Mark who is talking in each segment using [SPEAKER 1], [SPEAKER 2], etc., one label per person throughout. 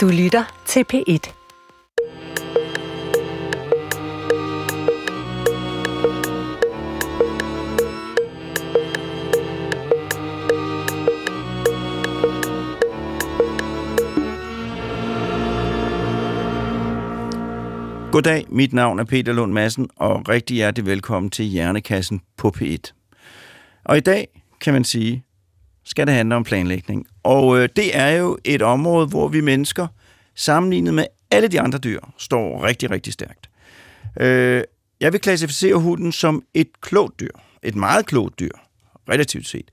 [SPEAKER 1] Du lytter til P1.
[SPEAKER 2] Goddag, mit navn er Peter Lund Madsen, og rigtig hjertelig velkommen til Hjernekassen på P1. Og i dag, kan man sige, skal det handle om planlægning. Og øh, det er jo et område, hvor vi mennesker, sammenlignet med alle de andre dyr, står rigtig, rigtig stærkt. Øh, jeg vil klassificere hunden som et klogt dyr. Et meget klogt dyr, relativt set.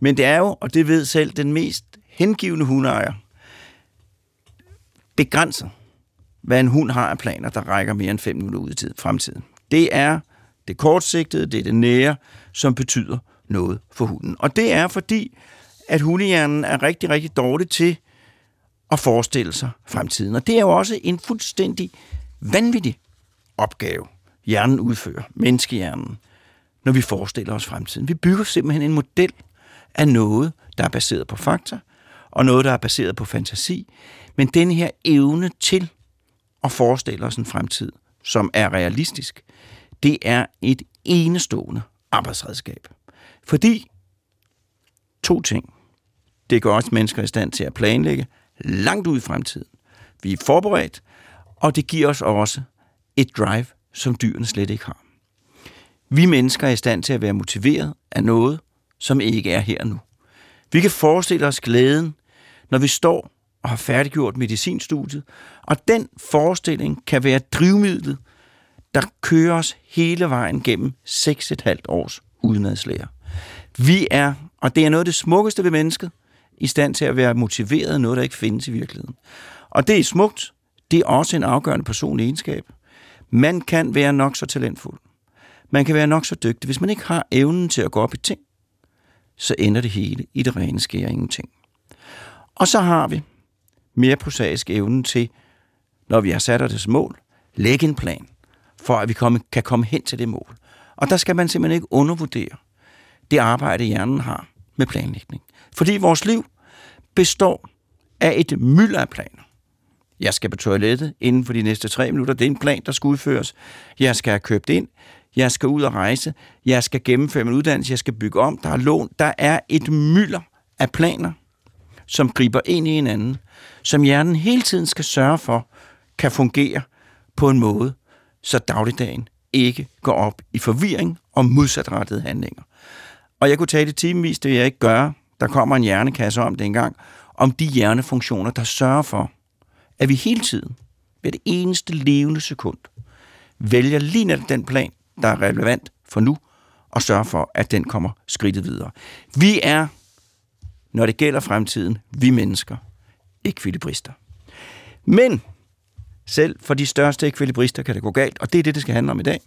[SPEAKER 2] Men det er jo, og det ved selv den mest hengivende hundeejer, begrænset hvad en hund har af planer, der rækker mere end 5 minutter ud i tid, fremtiden. Det er det kortsigtede, det er det nære, som betyder noget for hunden. Og det er fordi, at hundehjernen er rigtig, rigtig dårlig til at forestille sig fremtiden. Og det er jo også en fuldstændig vanvittig opgave, hjernen udfører, menneskehjernen, når vi forestiller os fremtiden. Vi bygger simpelthen en model af noget, der er baseret på fakta, og noget, der er baseret på fantasi. Men den her evne til at forestille os en fremtid, som er realistisk, det er et enestående arbejdsredskab. Fordi to ting. Det gør os mennesker i stand til at planlægge langt ud i fremtiden. Vi er forberedt, og det giver os også et drive, som dyrene slet ikke har. Vi mennesker er i stand til at være motiveret af noget, som ikke er her nu. Vi kan forestille os glæden, når vi står og har færdiggjort medicinstudiet, og den forestilling kan være drivmidlet, der kører os hele vejen gennem 6,5 års udenadslære. Vi er, og det er noget af det smukkeste ved mennesket, i stand til at være motiveret af noget, der ikke findes i virkeligheden. Og det er smukt. Det er også en afgørende personlig egenskab. Man kan være nok så talentfuld. Man kan være nok så dygtig. Hvis man ikke har evnen til at gå op i ting, så ender det hele i det rene skære ingenting. Og så har vi mere prosaisk evnen til, når vi har sat os mål, lægge en plan, for at vi komme, kan komme hen til det mål. Og der skal man simpelthen ikke undervurdere det arbejde, hjernen har med planlægning. Fordi vores liv består af et mylder af planer. Jeg skal på toilettet inden for de næste tre minutter. Det er en plan, der skal udføres. Jeg skal have købt ind. Jeg skal ud og rejse. Jeg skal gennemføre min uddannelse. Jeg skal bygge om. Der er lån. Der er et mylder af planer, som griber ind i hinanden, som hjernen hele tiden skal sørge for, kan fungere på en måde, så dagligdagen ikke går op i forvirring og modsatrettede handlinger. Og jeg kunne tage det timevis, det vil jeg ikke gøre. Der kommer en hjernekasse om det engang, om de hjernefunktioner, der sørger for, at vi hele tiden, ved det eneste levende sekund, vælger lige netop den plan, der er relevant for nu, og sørger for, at den kommer skridtet videre. Vi er, når det gælder fremtiden, vi mennesker, ekvilibrister. Men selv for de største ekvilibrister kan det gå galt, og det er det, det skal handle om i dag.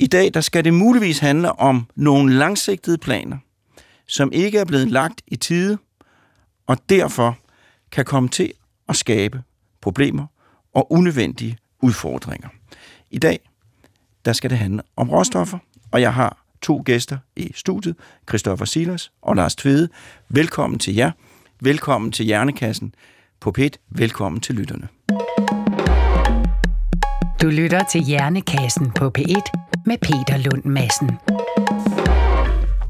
[SPEAKER 2] I dag der skal det muligvis handle om nogle langsigtede planer, som ikke er blevet lagt i tide, og derfor kan komme til at skabe problemer og unødvendige udfordringer. I dag der skal det handle om råstoffer, og jeg har to gæster i studiet, Christoffer Silas og Lars Tvede. Velkommen til jer. Velkommen til Hjernekassen på PET. Velkommen til lytterne.
[SPEAKER 1] Du lytter til Hjernekassen på P1 med Peter Lund Madsen.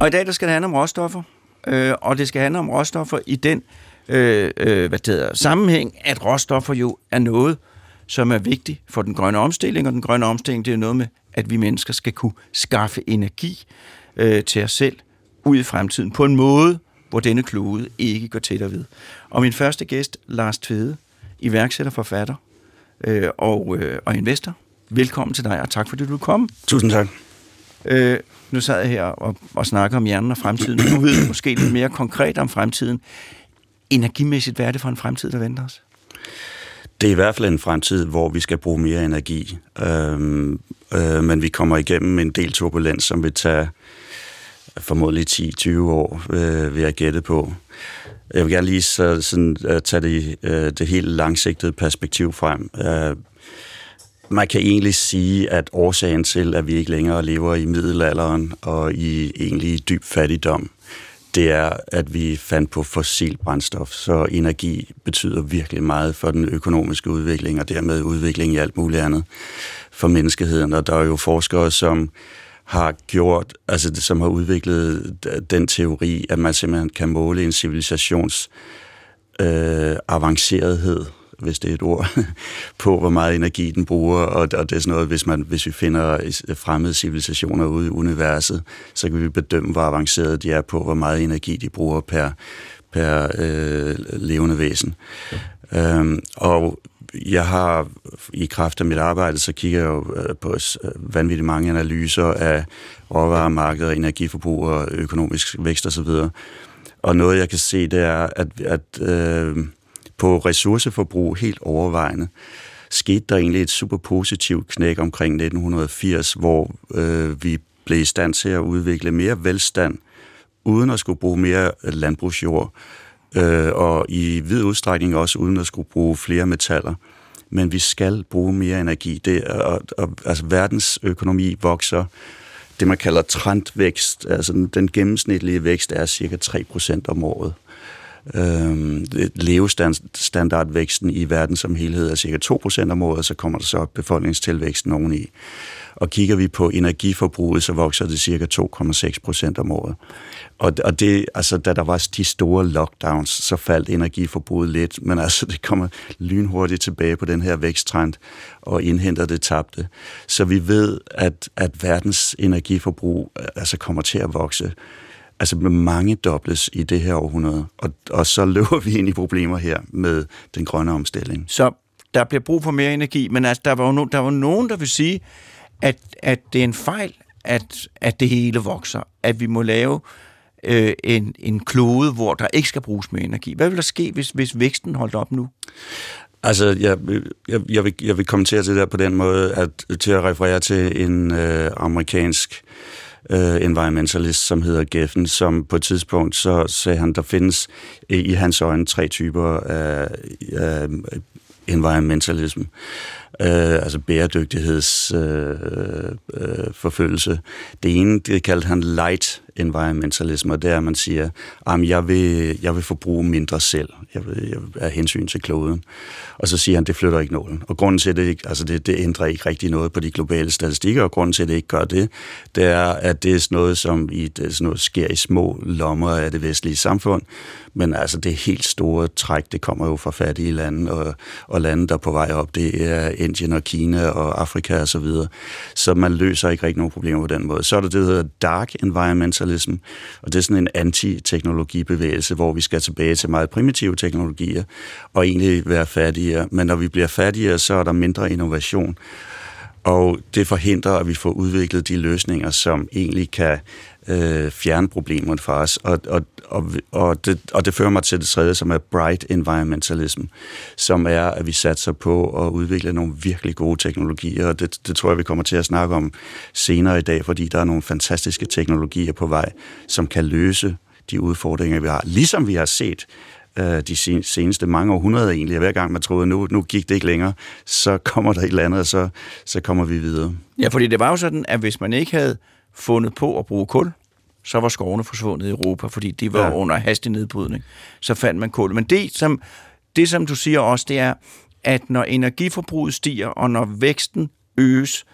[SPEAKER 2] Og i dag der skal det handle om råstoffer, øh, og det skal handle om råstoffer i den øh, øh, hvad det hedder, sammenhæng, at råstoffer jo er noget, som er vigtigt for den grønne omstilling, og den grønne omstilling det er noget med, at vi mennesker skal kunne skaffe energi øh, til os selv ud i fremtiden på en måde, hvor denne klode ikke går tættere ved. Og min første gæst, Lars Tvede, iværksætter, forfatter øh, og, øh, og investor. Velkommen til dig, og tak fordi du kom.
[SPEAKER 3] Tusind tak.
[SPEAKER 2] Øh, nu sad jeg her og, og snakker om hjernen og fremtiden. Nu ved måske lidt mere konkret om fremtiden. Energimæssigt, hvad er det for en fremtid, der venter os?
[SPEAKER 3] Det er i hvert fald en fremtid, hvor vi skal bruge mere energi. Øhm, øh, men vi kommer igennem en del turbulens, som vil tage formodentlig 10-20 år, øh, vil jeg gætte på. Jeg vil gerne lige så, sådan, uh, tage det, uh, det helt langsigtede perspektiv frem. Uh, man kan egentlig sige, at årsagen til, at vi ikke længere lever i middelalderen og i egentlig dyb fattigdom, det er, at vi fandt på fossil brændstof. Så energi betyder virkelig meget for den økonomiske udvikling, og dermed udvikling i alt muligt andet for menneskeheden. Og der er jo forskere, som har gjort, altså det, som har udviklet den teori, at man simpelthen kan måle en civilisations øh, avancerethed hvis det er et ord, på hvor meget energi den bruger, og, og det er sådan noget, hvis, man, hvis vi finder fremmede civilisationer ude i universet, så kan vi bedømme, hvor avancerede de er på, hvor meget energi de bruger per, per øh, levende væsen. Ja. Øhm, og jeg har i kraft af mit arbejde, så kigger jeg jo øh, på øh, vanvittigt mange analyser af råvaremarkedet, energiforbrug og økonomisk vækst osv. Og noget, jeg kan se, det er, at, at øh, på ressourceforbrug helt overvejende, skete der egentlig et super positivt knæk omkring 1980, hvor øh, vi blev i stand til at udvikle mere velstand, uden at skulle bruge mere landbrugsjord, øh, øh, og i vid udstrækning også uden at skulle bruge flere metaller. Men vi skal bruge mere energi. Det, og, og, altså verdensøkonomi vokser det, man kalder trendvækst. Altså den, den gennemsnitlige vækst er cirka 3% om året. Øh, levestandardvæksten i verden som helhed er cirka 2% om året, så kommer der så befolkningstilvæksten oveni. Og kigger vi på energiforbruget, så vokser det cirka 2,6 procent om året. Og, og det, altså, da der var de store lockdowns, så faldt energiforbruget lidt, men altså, det kommer lynhurtigt tilbage på den her væksttrend og indhenter det tabte. Så vi ved, at, at verdens energiforbrug altså, kommer til at vokse altså mange dobles i det her århundrede. Og, og så løber vi ind i problemer her med den grønne omstilling.
[SPEAKER 2] Så der bliver brug for mere energi, men altså, der var jo no, der var nogen, der vil sige, at, at det er en fejl, at, at det hele vokser. At vi må lave øh, en, en klode, hvor der ikke skal bruges mere energi. Hvad vil der ske, hvis, hvis væksten holdt op nu?
[SPEAKER 3] Altså, jeg, jeg, jeg, vil, jeg vil kommentere til det der på den måde, at til at referere til en øh, amerikansk øh, Øh, environmentalist, som hedder Geffen, som på et tidspunkt så sagde han, der findes i hans øjne tre typer af, øh, environmentalism øh, altså bæredygtighedsforfølgelse. Øh, øh, det ene, det kaldte han light environmentalism, og det er, at man siger, at jeg vil, jeg vil forbruge mindre selv, jeg vil, jeg vil af hensyn til kloden. Og så siger han, det flytter ikke nålen. Og grunden til, at det, ikke, altså det, det ændrer ikke rigtig noget på de globale statistikker, og grunden til, at det ikke gør det, det er, at det er sådan noget, som i, det sådan noget sker i små lommer af det vestlige samfund, men altså det helt store træk, det kommer jo fra fattige lande, og, og lande, der er på vej op, det er Indien og Kina og Afrika osv. så videre. Så man løser ikke rigtig nogen problemer på den måde. Så er der det, der hedder dark capitalism, og det er sådan en anti-teknologibevægelse, hvor vi skal tilbage til meget primitive teknologier, og egentlig være fattigere. Men når vi bliver fattigere, så er der mindre innovation, og det forhindrer, at vi får udviklet de løsninger, som egentlig kan øh, fjerne problemerne fra os. Og, og, og, og, det, og det fører mig til det tredje, som er bright environmentalism, som er, at vi satser på at udvikle nogle virkelig gode teknologier, og det, det tror jeg, vi kommer til at snakke om senere i dag, fordi der er nogle fantastiske teknologier på vej, som kan løse de udfordringer, vi har. Ligesom vi har set øh, de seneste mange århundreder egentlig, og hver gang man troede, nu, nu gik det ikke længere, så kommer der et eller andet, og så, så kommer vi videre.
[SPEAKER 2] Ja, fordi det var jo sådan, at hvis man ikke havde fundet på at bruge kul, så var skovene forsvundet i Europa, fordi de var ja. under hastig nedbrydning. Så fandt man kul. Men det som, det, som du siger også, det er, at når energiforbruget stiger, og når væksten øges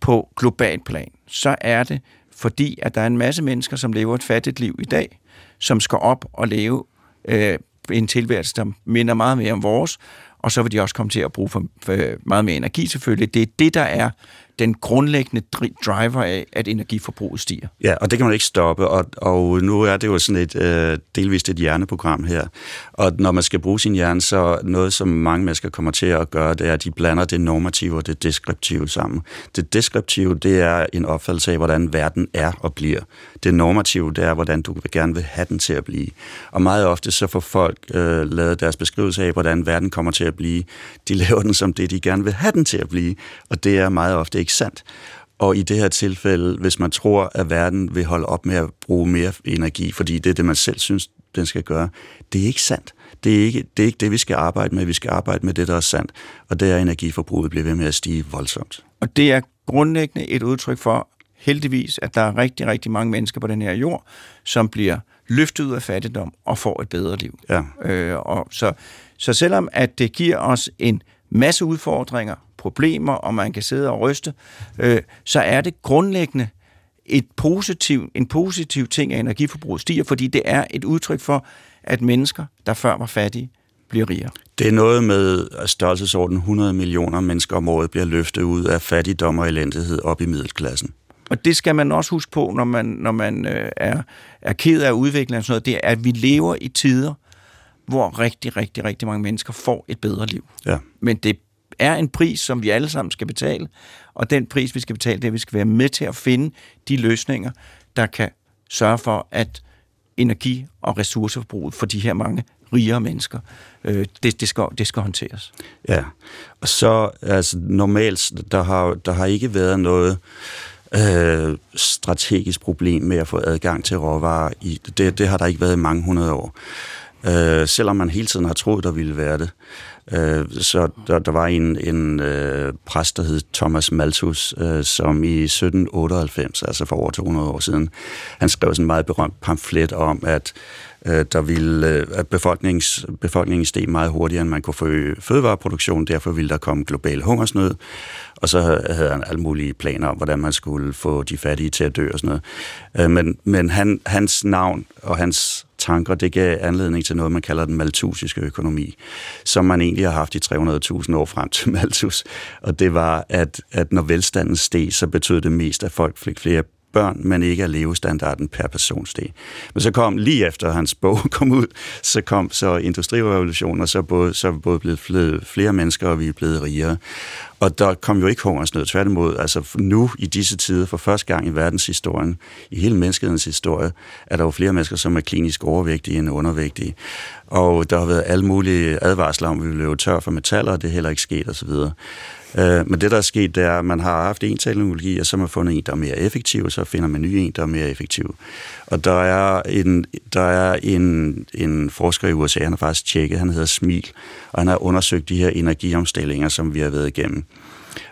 [SPEAKER 2] på global plan, så er det fordi, at der er en masse mennesker, som lever et fattigt liv i dag, som skal op og leve øh, en tilværelse, der minder meget mere om vores, og så vil de også komme til at bruge for, for meget mere energi selvfølgelig. Det er det, der er den grundlæggende driver af, at energiforbruget stiger.
[SPEAKER 3] Ja, og det kan man ikke stoppe, og, og nu er det jo sådan et øh, delvist et hjerneprogram her, og når man skal bruge sin hjerne, så noget, som mange mennesker kommer til at gøre, det er, at de blander det normative og det deskriptive sammen. Det deskriptive, det er en opfattelse af, hvordan verden er og bliver. Det normative, det er, hvordan du gerne vil have den til at blive. Og meget ofte så får folk øh, lavet deres beskrivelse af, hvordan verden kommer til at blive. De laver den som det, de gerne vil have den til at blive, og det er meget ofte ikke sandt. Og i det her tilfælde, hvis man tror, at verden vil holde op med at bruge mere energi, fordi det er det, man selv synes, den skal gøre, det er ikke sandt. Det er ikke, det er ikke det, vi skal arbejde med. Vi skal arbejde med det, der er sandt. Og det er, energiforbruget bliver ved med at stige voldsomt.
[SPEAKER 2] Og det er grundlæggende et udtryk for, heldigvis, at der er rigtig, rigtig mange mennesker på den her jord, som bliver løftet ud af fattigdom og får et bedre liv.
[SPEAKER 3] Ja.
[SPEAKER 2] Øh, og så, så selvom at det giver os en masse udfordringer, problemer, og man kan sidde og ryste, øh, så er det grundlæggende et positiv, en positiv ting, at energiforbruget stiger, fordi det er et udtryk for, at mennesker, der før var fattige, bliver rigere.
[SPEAKER 3] Det er noget med at størrelsesorden 100 millioner mennesker om året bliver løftet ud af fattigdom og elendighed op i middelklassen.
[SPEAKER 2] Og det skal man også huske på, når man, når man øh, er, er ked af udviklingen og sådan noget, det er, at vi lever i tider, hvor rigtig, rigtig, rigtig mange mennesker får et bedre liv.
[SPEAKER 3] Ja.
[SPEAKER 2] Men det er en pris, som vi alle sammen skal betale, og den pris, vi skal betale, det er, at vi skal være med til at finde de løsninger, der kan sørge for, at energi- og ressourceforbruget for de her mange rigere mennesker, øh, det, det, skal, det skal håndteres.
[SPEAKER 3] Ja, og så altså normalt, der har, der har ikke været noget øh, strategisk problem med at få adgang til råvarer. I, det, det har der ikke været i mange hundrede år. Øh, selvom man hele tiden har troet, der ville være det. Øh, så der, der var en, en øh, præst, der hed Thomas Malthus, øh, som i 1798, altså for over 200 år siden, han skrev sådan en meget berømt pamflet om, at Øh, der ville, øh, at befolknings, befolkningen steg meget hurtigere, end man kunne få fødevareproduktion, derfor ville der komme global hungersnød, og så havde han alle mulige planer om, hvordan man skulle få de fattige til at dø og sådan noget. Øh, men men han, hans navn og hans tanker, det gav anledning til noget, man kalder den malthusiske økonomi, som man egentlig har haft i 300.000 år frem til Malthus. Og det var, at, at når velstanden steg, så betød det mest, at folk fik flere børn, men ikke af levestandarden per person steg. Men så kom lige efter hans bog kom ud, så kom så industrirevolutionen, og så både, så både blevet flere mennesker, og vi er blevet rigere. Og der kom jo ikke hungersnød, tværtimod. Altså nu i disse tider, for første gang i verdenshistorien, i hele menneskehedens historie, er der jo flere mennesker, som er klinisk overvægtige end undervægtige. Og der har været alle mulige advarsler om, at vi vil tør for metaller, og det er heller ikke sket osv. Øh, men det, der er sket, det er, at man har haft en teknologi, og så har man fundet en, der er mere effektiv, og så finder man ny en, der er mere effektiv. Og der er en, der er en, en forsker i USA, han har faktisk tjekket, han hedder Smil, og han har undersøgt de her energiomstillinger, som vi har været igennem.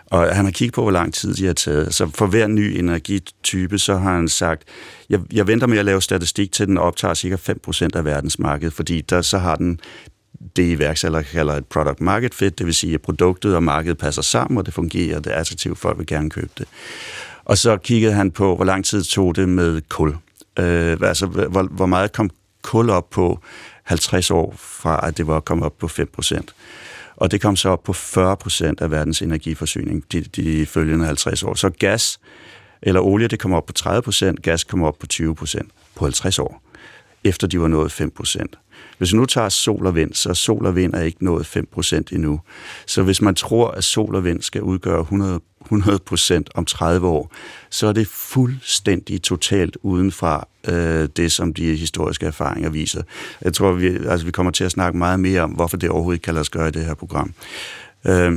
[SPEAKER 3] Og han har kigget på, hvor lang tid de har taget. Så for hver ny energitype, så har han sagt, jeg, jeg venter med at lave statistik til, den optager cirka 5% af verdensmarkedet, fordi der, så har den det iværksætter kalder et product market fit, det vil sige, at produktet og markedet passer sammen, og det fungerer, det er attraktivt, folk vil gerne købe det. Og så kiggede han på, hvor lang tid tog det med kul. Øh, altså, hvor, hvor meget kom kul op på 50 år fra, at det var kommet op på 5 procent. Og det kom så op på 40 procent af verdens energiforsyning de, de følgende 50 år. Så gas eller olie, det kom op på 30 procent, gas kom op på 20 procent på 50 år, efter de var nået 5 procent. Hvis vi nu tager sol og vind, så sol og vind er ikke nået 5% endnu. Så hvis man tror, at sol og vind skal udgøre 100 100% om 30 år, så er det fuldstændig totalt uden fra øh, det, som de historiske erfaringer viser. Jeg tror, vi, altså, vi kommer til at snakke meget mere om, hvorfor det overhovedet ikke kan lade os gøre i det her program. Øh,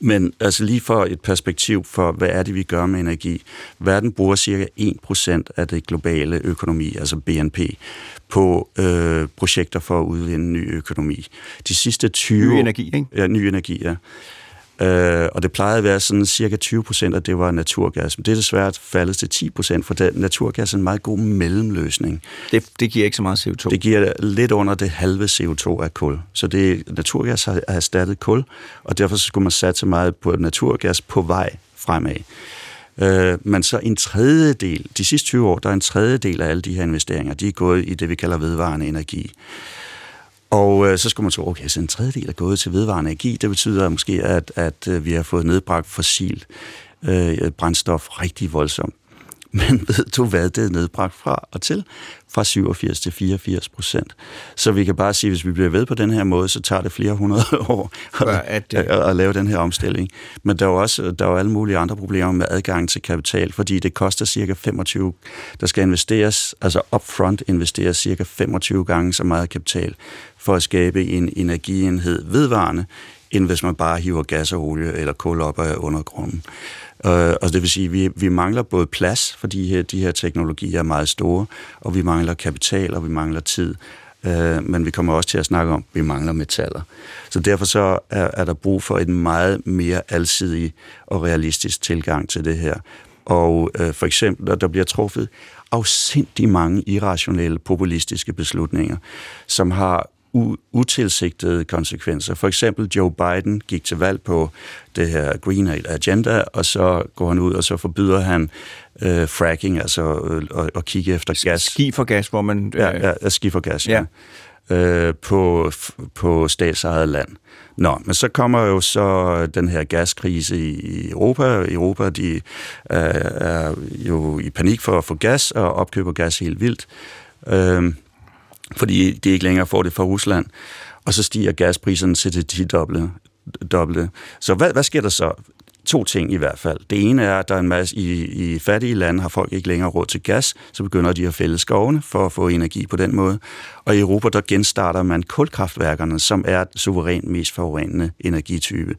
[SPEAKER 3] men altså lige for et perspektiv for, hvad er det, vi gør med energi. Verden bruger cirka 1% af det globale økonomi, altså BNP, på øh, projekter for at udvinde ny økonomi. De sidste 20
[SPEAKER 2] Ny energi, ikke?
[SPEAKER 3] Ja, ny energi, ja. Øh, og det plejede at være sådan cirka 20 procent, at det var naturgas. Men det er desværre faldet til 10 procent, for det, naturgas er en meget god mellemløsning.
[SPEAKER 2] Det, det giver ikke så meget CO2.
[SPEAKER 3] Det giver lidt under det halve CO2 af kul. Så det, naturgas har erstattet kul, og derfor skulle man satse meget på naturgas på vej fremad. Øh, men så en tredjedel, de sidste 20 år, der er en tredjedel af alle de her investeringer, de er gået i det, vi kalder vedvarende energi. Og øh, så skulle man tro, okay, så en tredjedel er gået til vedvarende energi. Det betyder måske, at, at øh, vi har fået nedbragt fossil øh, brændstof rigtig voldsomt. Men ved du hvad, det er nedbragt fra og til? Fra 87 til 84 procent. Så vi kan bare sige, at hvis vi bliver ved på den her måde, så tager det flere hundrede år at, at, at, at lave den her omstilling. Men der er jo også der er jo alle mulige andre problemer med adgang til kapital, fordi det koster cirka 25, der skal investeres, altså upfront investeres cirka 25 gange så meget kapital for at skabe en energienhed vedvarende, end hvis man bare hiver gas og olie eller kul op af undergrunden. Øh, og det vil sige, at vi, vi mangler både plads, fordi her, de her teknologier er meget store, og vi mangler kapital, og vi mangler tid. Øh, men vi kommer også til at snakke om, at vi mangler metaller. Så derfor så er, er der brug for en meget mere alsidig og realistisk tilgang til det her. Og øh, for eksempel, der bliver truffet afsindig mange irrationelle, populistiske beslutninger, som har utilsigtede konsekvenser. For eksempel Joe Biden gik til valg på det her Green Agenda, og så går han ud, og så forbyder han øh, fracking, altså øh, at, kigge efter gas.
[SPEAKER 2] Ski for gas, hvor man...
[SPEAKER 3] Øh... Ja, ja, ski for gas, ja. ja. Øh, på, på statsejet land. Nå, men så kommer jo så den her gaskrise i Europa. Europa, de øh, er jo i panik for at få gas, og opkøber gas helt vildt. Øh, fordi de ikke længere får det fra Rusland. Og så stiger gaspriserne til det doble. doble. Så hvad, hvad sker der så? To ting i hvert fald. Det ene er, at der er en masse i, i fattige lande har folk ikke længere råd til gas, så begynder de at fælde skovene for at få energi på den måde. Og i Europa, der genstarter man kulkraftværkerne, som er suverænt mest forurenende energitype.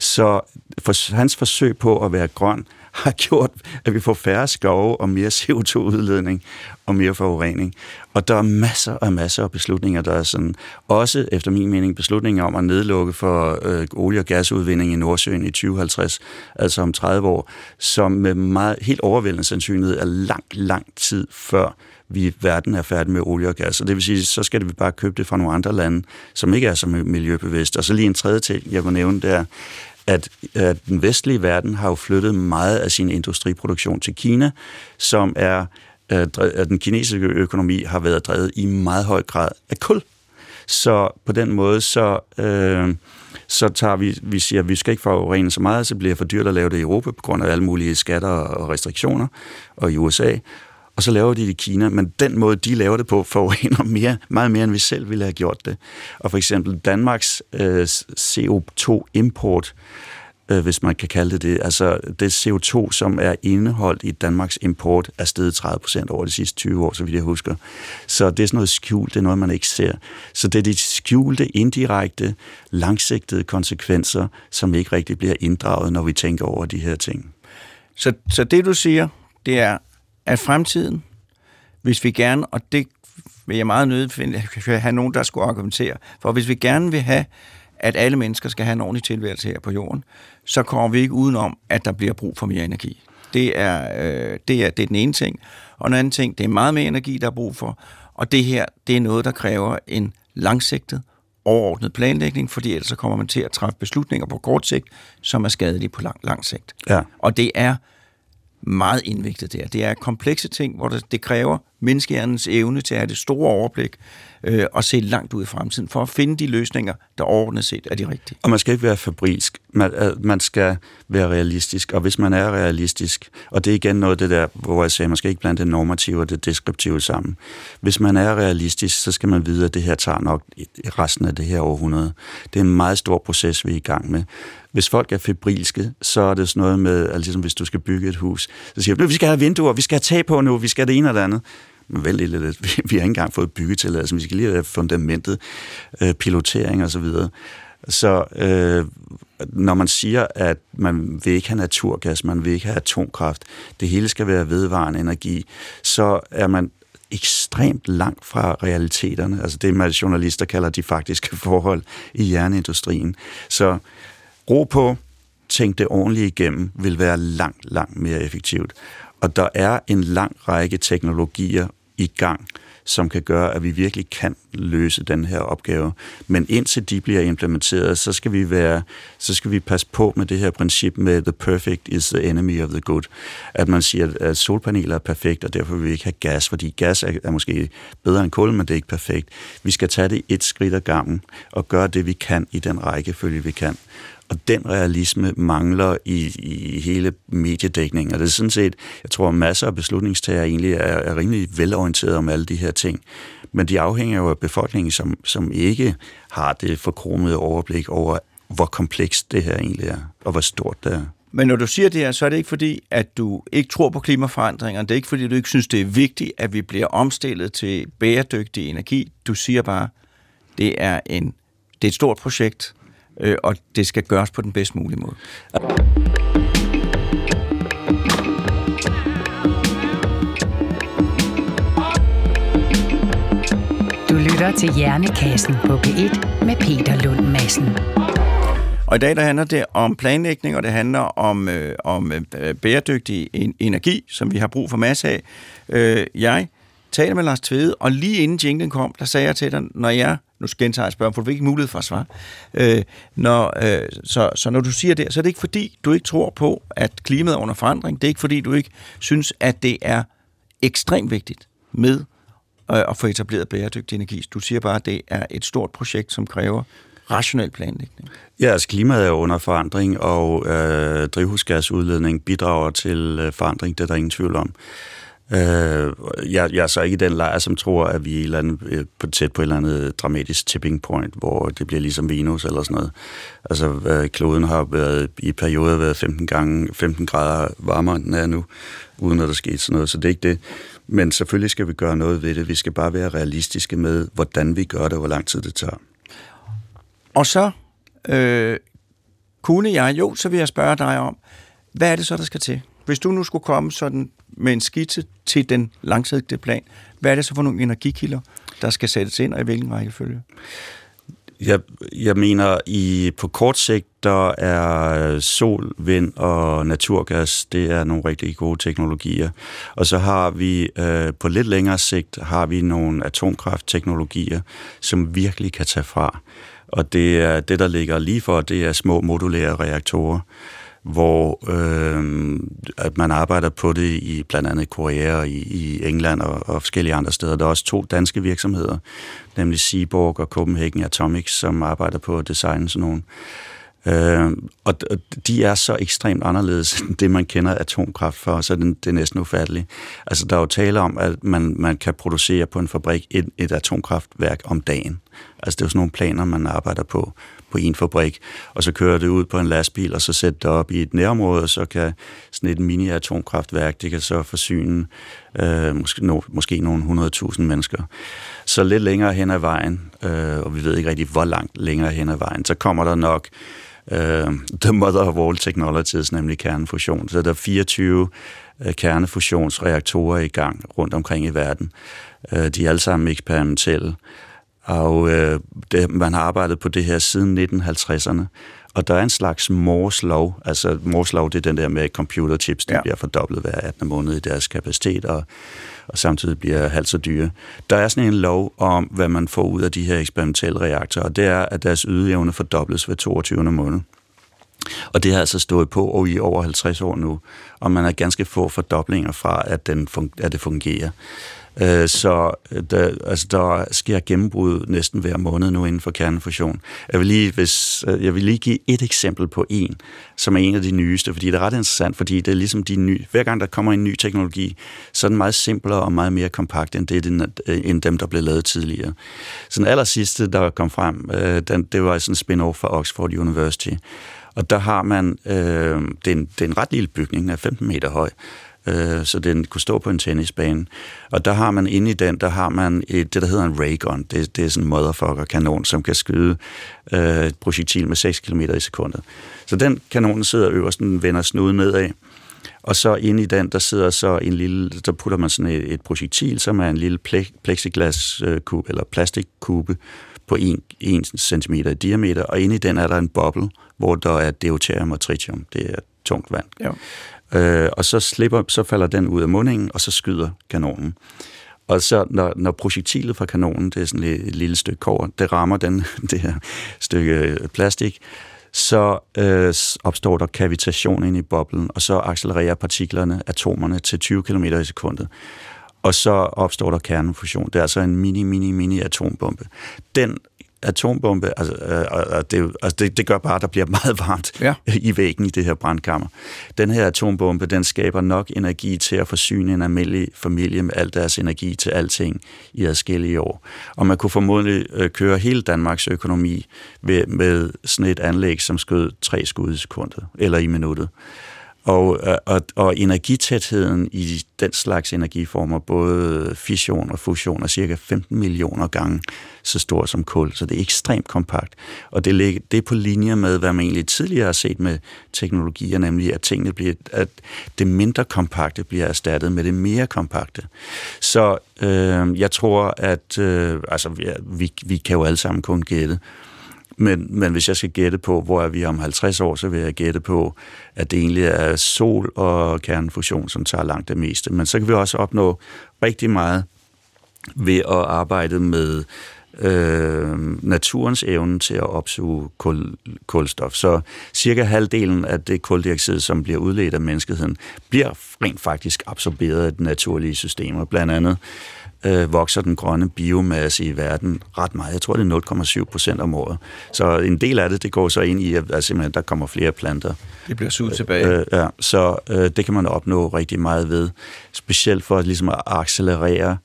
[SPEAKER 3] Så for, hans forsøg på at være grøn har gjort, at vi får færre skove og mere CO2-udledning og mere forurening. Og der er masser og masser af beslutninger, der er sådan, også efter min mening beslutninger om at nedlukke for øh, olie- og gasudvinding i Nordsøen i 2050, altså om 30 år, som med meget helt overvældende sandsynlighed er lang, lang tid før vi verden er færdig med olie og gas. Og det vil sige, så skal vi bare købe det fra nogle andre lande, som ikke er så miljøbevidste. Og så lige en tredje ting, jeg vil nævne, det er, at, at den vestlige verden har jo flyttet meget af sin industriproduktion til Kina, som er øh, at den kinesiske økonomi har været drevet i meget høj grad af kul. Så på den måde, så, øh, så tager vi, vi siger, at vi skal ikke forurene så meget, så bliver det for dyrt at lave det i Europa på grund af alle mulige skatter og restriktioner, og i USA og så laver de det i Kina, men den måde, de laver det på, forurener mere, meget mere, end vi selv ville have gjort det. Og for eksempel Danmarks øh, CO2-import, øh, hvis man kan kalde det det, altså det CO2, som er indeholdt i Danmarks import, er steget 30 procent over de sidste 20 år, så vidt jeg husker. Så det er sådan noget skjult, det er noget, man ikke ser. Så det er de skjulte, indirekte, langsigtede konsekvenser, som ikke rigtig bliver inddraget, når vi tænker over de her ting.
[SPEAKER 2] Så, så det, du siger, det er, at fremtiden, hvis vi gerne, og det vil jeg meget nødigt finde, have nogen, der skulle argumentere, for hvis vi gerne vil have, at alle mennesker skal have en ordentlig tilværelse her på jorden, så kommer vi ikke udenom, at der bliver brug for mere energi. Det er, øh, det er, det er den ene ting. Og den anden ting, det er meget mere energi, der er brug for. Og det her, det er noget, der kræver en langsigtet, overordnet planlægning, fordi ellers så kommer man til at træffe beslutninger på kort sigt, som er skadelige på lang, lang sigt.
[SPEAKER 3] Ja.
[SPEAKER 2] Og det er meget indviklet der. Det er komplekse ting, hvor det, det kræver menneskehjernens evne til at have det store overblik øh, og se langt ud i fremtiden, for at finde de løsninger, der overordnet set er de rigtige.
[SPEAKER 3] Og man skal ikke være fabrisk. Man, øh, man skal være realistisk, og hvis man er realistisk, og det er igen noget det der, hvor jeg sagde, man skal ikke blande det normative og det deskriptive sammen. Hvis man er realistisk, så skal man vide, at det her tager nok resten af det her århundrede. Det er en meget stor proces, vi er i gang med. Hvis folk er febrilske, så er det sådan noget med, altså ligesom hvis du skal bygge et hus, så siger du, vi skal have vinduer, vi skal have tag på nu, vi skal have det ene eller andet. Men vel lidt, vi, vi har ikke engang fået byggetilladelse, vi skal lige have fundamentet, øh, pilotering og så videre. Så øh, når man siger, at man vil ikke have naturgas, man vil ikke have atomkraft, det hele skal være vedvarende energi, så er man ekstremt langt fra realiteterne, altså det, man journalister kalder de faktiske forhold i jernindustrien. Så ro på, tænk det ordentligt igennem, vil være langt, langt mere effektivt. Og der er en lang række teknologier i gang, som kan gøre, at vi virkelig kan løse den her opgave. Men indtil de bliver implementeret, så skal vi være, så skal vi passe på med det her princip med the perfect is the enemy of the good. At man siger, at solpaneler er perfekt, og derfor vil vi ikke have gas, fordi gas er, er måske bedre end kul, men det er ikke perfekt. Vi skal tage det et skridt ad gangen og gøre det, vi kan i den rækkefølge, vi kan. Og den realisme mangler i, i hele mediedækningen. Og det er sådan set, jeg tror, masser af beslutningstager egentlig er, er rimelig velorienteret om alle de her ting. Men de afhænger jo af befolkningen, som, som ikke har det forkromede overblik over, hvor komplekst det her egentlig er, og hvor stort det er.
[SPEAKER 2] Men når du siger det her, så er det ikke fordi, at du ikke tror på klimaforandringer. Det er ikke fordi, du ikke synes, det er vigtigt, at vi bliver omstillet til bæredygtig energi. Du siger bare, det er en det er et stort projekt, øh, og det skal gøres på den bedst mulige måde.
[SPEAKER 1] Du lytter til Hjernekassen på P1 med Peter Lund Madsen.
[SPEAKER 2] Og i dag der handler det om planlægning, og det handler om, øh, om øh, bæredygtig energi, som vi har brug for masser af. Øh, jeg taler med Lars Tvede, og lige inden jinglen kom, der sagde jeg til dig, når jeg, nu gentager jeg spørgsmålet, for du fik ikke mulighed for at svare, øh, når, øh, så, så når du siger det, så er det ikke fordi, du ikke tror på, at klimaet er under forandring. Det er ikke fordi, du ikke synes, at det er ekstremt vigtigt med øh, at få etableret bæredygtig energi. Du siger bare, at det er et stort projekt, som kræver rationel planlægning.
[SPEAKER 3] Ja, altså klimaet er under forandring, og øh, drivhusgasudledning bidrager til øh, forandring, det er der ingen tvivl om. Øh, jeg, jeg er så ikke i den lejr, som tror, at vi er eller andet, øh, på tæt på et eller andet dramatisk tipping point, hvor det bliver ligesom Venus eller sådan noget. Altså, øh, kloden har været, i perioder været 15, gange, 15 grader varmere, end den er nu, uden at der sker sådan noget, så det er ikke det. Men selvfølgelig skal vi gøre noget ved det. Vi skal bare være realistiske med, hvordan vi gør det, og hvor lang tid det tager.
[SPEAKER 2] Og så øh, kunne jeg, jo, så vil jeg spørge dig om, hvad er det så, der skal til? Hvis du nu skulle komme sådan med en skitse til den langsigtede plan, hvad er det så for nogle energikilder, der skal sættes ind, og i hvilken rækkefølge?
[SPEAKER 3] Jeg, jeg mener, i på kort sigt, der er sol, vind og naturgas, det er nogle rigtig gode teknologier. Og så har vi øh, på lidt længere sigt, har vi nogle atomkraftteknologier, som virkelig kan tage fra. Og det er det, der ligger lige for, det er små modulære reaktorer hvor øh, at man arbejder på det i blandt andet Korea og i, i England og, og forskellige andre steder. Der er også to danske virksomheder, nemlig Seaborg og Copenhagen Atomics, som arbejder på at designe sådan nogle. Øh, og de er så ekstremt anderledes end det, man kender atomkraft for, så det, det er næsten ufatteligt. Altså, der er jo tale om, at man, man kan producere på en fabrik et, et atomkraftværk om dagen. Altså, det er jo sådan nogle planer, man arbejder på på en fabrik, og så kører det ud på en lastbil, og så sætter det op i et nærområde, og så kan sådan et mini-atomkraftværk, det kan så forsyne øh, måske, no, måske nogle 100.000 mennesker. Så lidt længere hen ad vejen, øh, og vi ved ikke rigtig, hvor langt længere hen ad vejen, så kommer der nok øh, the mother of all technologies, nemlig kernefusion. Så der er 24 øh, kernefusionsreaktorer i gang rundt omkring i verden. Øh, de er alle sammen eksperimentelle. Og øh, det, man har arbejdet på det her siden 1950'erne. Og der er en slags Moores lov. Altså Moores lov, det er den der med computerchips, der ja. bliver fordoblet hver 18. måned i deres kapacitet, og, og samtidig bliver halvt så dyre. Der er sådan en lov om, hvad man får ud af de her eksperimentelle reaktorer, og det er, at deres ydeevne fordobles hver 22. måned. Og det har altså stået på og i over 50 år nu, og man har ganske få fordoblinger fra, at, den fun- at det fungerer. Øh, så øh, der, altså, der sker gennembrud næsten hver måned nu inden for kernefusion. Jeg vil lige, hvis, øh, jeg vil lige give et eksempel på en, som er en af de nyeste, fordi det er ret interessant, fordi det er ligesom de nye, hver gang der kommer en ny teknologi, så er den meget simplere og meget mere kompakt end, det, øh, end dem, der blev lavet tidligere. Så den aller sidste, der kom frem, den, det var sådan en spin-off fra Oxford University. Og der har man, øh, det, er en, det er en ret lille bygning, den er 15 meter høj, øh, så den kunne stå på en tennisbane. Og der har man inde i den, der har man et, det, der hedder en raygun. Det, det er sådan en motherfucker-kanon, som kan skyde øh, et projektil med 6 km i sekundet. Så den kanon sidder øverst, den vender snuden nedad. Og så inde i den, der sidder så en lille, der putter man sådan et, et projektil, som er en lille plexiglaskube, øh, eller plastikkube på 1 cm i diameter, og inde i den er der en boble, hvor der er deuterium og tritium. Det er tungt vand. Ja. Øh, og så slipper, så falder den ud af mundingen, og så skyder kanonen. Og så når, når projektilet fra kanonen, det er sådan et, et lille stykke kår, det rammer den, det her stykke øh, plastik, så øh, opstår der kavitation ind i boblen, og så accelererer partiklerne, atomerne, til 20 km i sekundet. Og så opstår der kernefusion. Det er altså en mini, mini, mini atombombe. Den atombombe, altså, øh, det, altså det, det gør bare, at der bliver meget varmt ja. i væggen i det her brandkammer. Den her atombombe, den skaber nok energi til at forsyne en almindelig familie med al deres energi til alting i adskillige år. Og man kunne formodentlig øh, køre hele Danmarks økonomi med, med sådan et anlæg, som skød tre skud i sekundet, eller i minuttet. Og, øh, og, og energitætheden i den slags energiformer, både fission og fusion, er cirka 15 millioner gange så stor som kul, så det er ekstremt kompakt. Og det, ligger, det er på linje med, hvad man egentlig tidligere har set med teknologier, nemlig at tingene bliver, at det mindre kompakte bliver erstattet med det mere kompakte. Så øh, jeg tror, at øh, altså, vi, vi kan jo alle sammen kun gætte, men, men hvis jeg skal gætte på, hvor er vi om 50 år, så vil jeg gætte på, at det egentlig er sol og kernefusion, som tager langt det meste. Men så kan vi også opnå rigtig meget ved at arbejde med øh, naturens evne til at opsuge kul, kulstof. Så cirka halvdelen af det kuldioxid, som bliver udledt af menneskeheden, bliver rent faktisk absorberet af de naturlige systemer. Blandt andet øh, vokser den grønne biomasse i verden ret meget. Jeg tror, det er 0,7 procent om året. Så en del af det, det går så ind i, at, at simpelthen, der kommer flere planter.
[SPEAKER 2] Det bliver suget tilbage.
[SPEAKER 3] Øh, ja, så øh, det kan man opnå rigtig meget ved. Specielt for ligesom at accelerere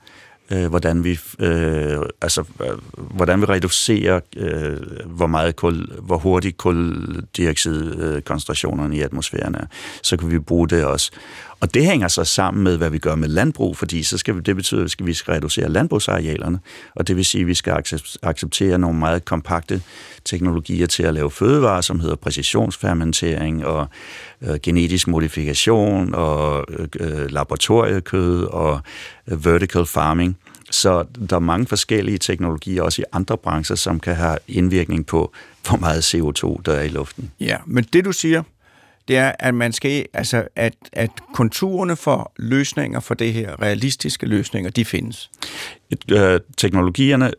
[SPEAKER 3] øh, hvordan vi øh, altså øh, hvordan vi reducerer øh, hvor meget kul, hvor hurtigt koldioxidkoncentrationerne i atmosfæren er, så kan vi bruge det også. Og det hænger så sammen med, hvad vi gør med landbrug, fordi så skal vi, det betyder, at vi skal reducere landbrugsarealerne, og det vil sige, at vi skal acceptere nogle meget kompakte teknologier til at lave fødevarer, som hedder præcisionsfermentering og øh, genetisk modifikation og øh, øh, laboratoriekød og øh, vertical farming. Så der er mange forskellige teknologier, også i andre brancher, som kan have indvirkning på, hvor meget CO2 der er i luften.
[SPEAKER 2] Ja, men det du siger, det er, at man skal, altså, at, at konturerne for løsninger for det her, realistiske løsninger, de findes.
[SPEAKER 3] Øh, teknologierne,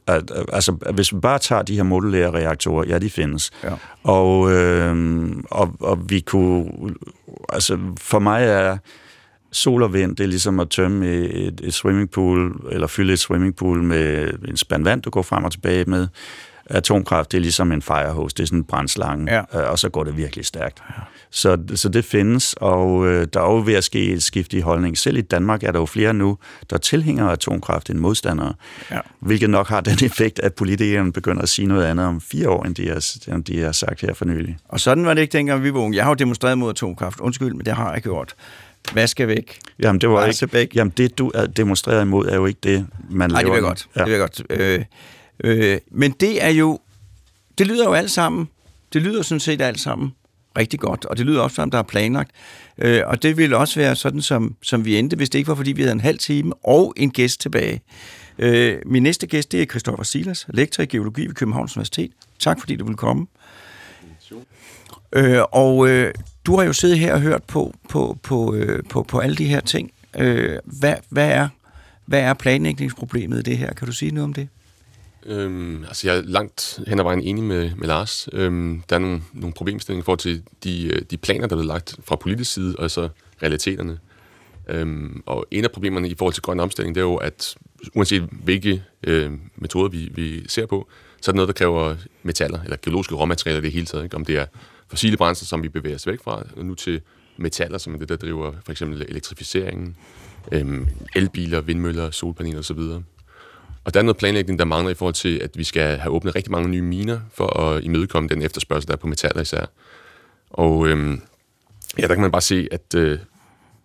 [SPEAKER 3] altså hvis vi bare tager de her modulære reaktorer, ja, de findes. Ja. Og, øh, og, og vi kunne, altså for mig er sol og vind, det er ligesom at tømme et, et swimmingpool, eller fylde et swimmingpool med en spand vand, du går frem og tilbage med. Atomkraft, det er ligesom en firehose, det er sådan en brændslange, ja. Øh, og så går det virkelig stærkt. Ja. Så, så det findes, og øh, der er jo ved at ske et skift i holdning. Selv i Danmark er der jo flere nu, der tilhænger atomkraft end modstandere, ja. hvilket nok har den effekt, at politikerne begynder at sige noget andet om fire år, end de har, end de har sagt her for nylig.
[SPEAKER 2] Og sådan var det ikke dengang, vi var unge. Jeg har jo demonstreret mod atomkraft. Undskyld, men det har jeg gjort. Hvad skal væk?
[SPEAKER 3] Jamen, det var ikke, væk. Jamen, det du er demonstreret imod, er jo ikke det, man
[SPEAKER 2] Nej,
[SPEAKER 3] laver.
[SPEAKER 2] det vil godt. Ja. Det vil godt. Øh, øh, men det er jo... Det lyder jo alt sammen. Det lyder sådan set alt sammen rigtig godt, og det lyder også som, der er planlagt. Øh, og det ville også være sådan, som, som vi endte, hvis det ikke var, fordi vi havde en halv time og en gæst tilbage. Øh, min næste gæst, det er Christoffer Silas, lektor i geologi ved Københavns Universitet. Tak, fordi du ville komme. Øh, og øh, du har jo siddet her og hørt på, på, på, øh, på, på alle de her ting. Øh, hvad, hvad, er, hvad er planlægningsproblemet i det her? Kan du sige noget om det?
[SPEAKER 4] Øhm, altså jeg er langt hen ad vejen enig med, med Lars. Øhm, der er nogle, nogle problemstillinger i forhold til de, øh, de planer, der er lagt fra politisk side, og så realiteterne. Øhm, og en af problemerne i forhold til grøn omstilling, det er jo, at uanset hvilke øh, metoder vi, vi ser på, så er det noget, der kræver metaller, eller geologiske råmaterialer i det hele taget. Ikke? Om det er fossile brændsler, som vi bevæger os væk fra, og nu til metaller, som er det, der driver for eksempel elektrificeringen, øhm, elbiler, vindmøller, solpaneler osv. Og der er noget planlægning, der mangler i forhold til, at vi skal have åbnet rigtig mange nye miner for at imødekomme den efterspørgsel, der er på metaller især. Og øhm, ja, der kan man bare se, at øh,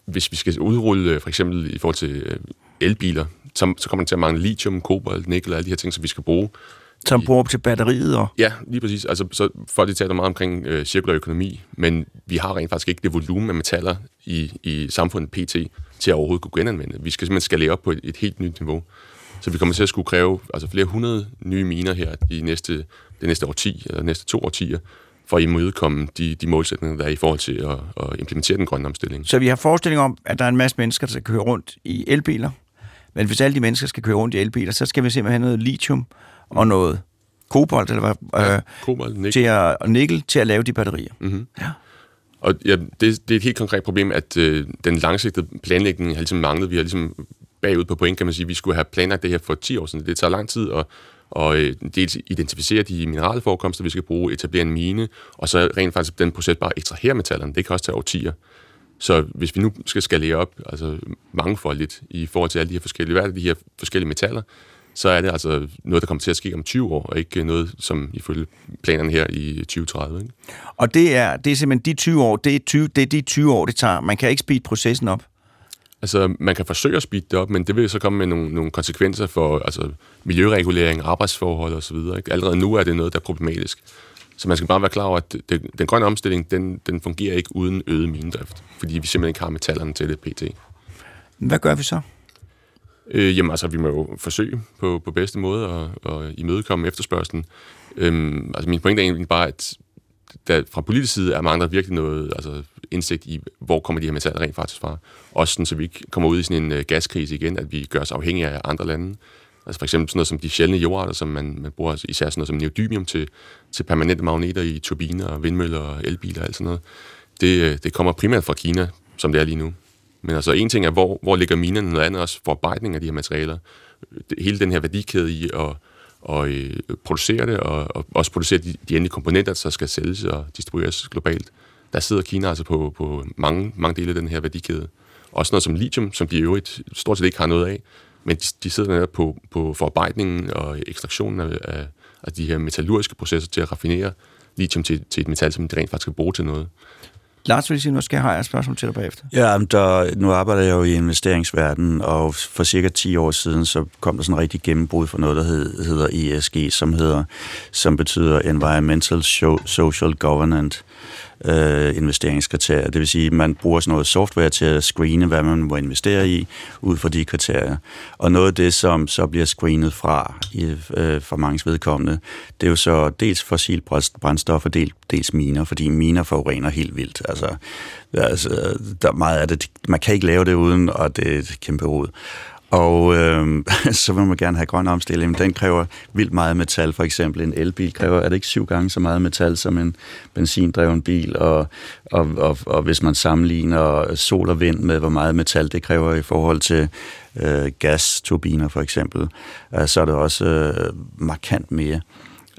[SPEAKER 4] hvis vi skal udrulle øh, for eksempel i forhold til øh, elbiler, så, så kommer det til at mangle lithium, kobolt, nikkel og alle de her ting, som vi skal bruge.
[SPEAKER 2] Som bruger til batteriet? Og...
[SPEAKER 4] Ja, lige præcis. Altså, så folk de taler meget omkring øh, cirkulær økonomi, men vi har rent faktisk ikke det volumen af metaller i, i samfundet PT til at overhovedet kunne genanvende. Vi skal simpelthen skalere op på et, et helt nyt niveau. Så vi kommer til at skulle kræve altså flere hundrede nye miner her de næste, det næste årti, eller næste to årtier, for at imødekomme de, de målsætninger, der er i forhold til at, at implementere den grønne omstilling.
[SPEAKER 2] Så vi har forestilling om, at der er en masse mennesker, der skal køre rundt i elbiler, men hvis alle de mennesker skal køre rundt i elbiler, så skal vi simpelthen have noget lithium og noget kobolt, eller hvad, ja, øh, kobolt, nikkel. Til at, og nikkel til at lave de batterier.
[SPEAKER 4] Mm-hmm. Ja. Og ja, det, det er et helt konkret problem, at øh, den langsigtede planlægning har ligesom manglet. Vi har ligesom bagud på point, kan man sige. Vi skulle have planlagt det her for 10 år siden. Det tager lang tid at og øh, dels identificere de mineralforekomster, vi skal bruge, etablere en mine, og så rent faktisk den proces bare ekstrahere metallerne. Det kan også tage årtier. Så hvis vi nu skal skalere op, altså mangefoldigt i forhold til alle de her forskellige, hvad er det, de her forskellige metaller, så er det altså noget, der kommer til at ske om 20 år, og ikke noget, som ifølge planerne her i 2030. Ikke?
[SPEAKER 2] Og det er, det er simpelthen de 20 år, det er, 20, det er de 20 år, det tager. Man kan ikke speede processen op.
[SPEAKER 4] Altså, man kan forsøge at speede det op, men det vil så komme med nogle, nogle konsekvenser for altså, miljøregulering, arbejdsforhold osv. Ikke? Allerede nu er det noget, der er problematisk. Så man skal bare være klar over, at det, den grønne omstilling, den, den fungerer ikke uden øget minedrift, fordi vi simpelthen ikke har metallerne til det pt.
[SPEAKER 2] Hvad gør vi så?
[SPEAKER 4] Øh, jamen altså, vi må jo forsøge på, på bedste måde at, at imødekomme efterspørgselen. Øhm, altså min pointe er egentlig bare, at der fra politisk side er mangler virkelig noget altså, indsigt i, hvor kommer de her metaller rent faktisk fra. Også sådan, så vi ikke kommer ud i sådan en øh, gaskrise igen, at vi gør os afhængige af andre lande. Altså for eksempel sådan noget som de sjældne jordarter, som man, man bruger altså især sådan noget som neodymium til, til permanente magneter i turbiner og vindmøller og elbiler og alt sådan noget. Det, øh, det kommer primært fra Kina, som det er lige nu. Men altså en ting er, hvor, hvor ligger minerne, noget andet også forarbejdning af de her materialer. Hele den her værdikæde i at og øh, producere det, og, og også producere de, de endelige komponenter, der så skal sælges og distribueres globalt. Der sidder Kina altså på, på mange, mange dele af den her værdikæde. Også noget som lithium, som de i øvrigt stort set ikke har noget af, men de, de sidder netop på, på forarbejdningen og ekstraktionen af, af, af de her metallurgiske processer til at raffinere lithium til, til et metal, som de rent faktisk skal bruge til noget.
[SPEAKER 2] Lars, vil sige, nu skal jeg have et spørgsmål til dig bagefter.
[SPEAKER 3] Ja, der, nu arbejder jeg jo i investeringsverdenen, og for cirka 10 år siden, så kom der sådan en rigtig gennembrud for noget, der hed, hedder ESG, som, hedder, som betyder Environmental Social Governance øh, investeringskriterier. Det vil sige, at man bruger sådan noget software til at screene, hvad man må investere i, ud fra de kriterier. Og noget af det, som så bliver screenet fra i, øh, for mange vedkommende, det er jo så dels fossil brændstof og dels, dels miner, fordi miner forurener helt vildt. Altså, altså der er meget af det, man kan ikke lave det uden, og det er et kæmpe rod. Og øh, så vil man gerne have grøn omstilling. Den kræver vildt meget metal. For eksempel en elbil kræver, er det ikke syv gange så meget metal som en benzindreven bil? Og, og, og, og hvis man sammenligner sol og vind med, hvor meget metal det kræver i forhold til øh, gasturbiner for eksempel, øh, så er det også øh, markant mere.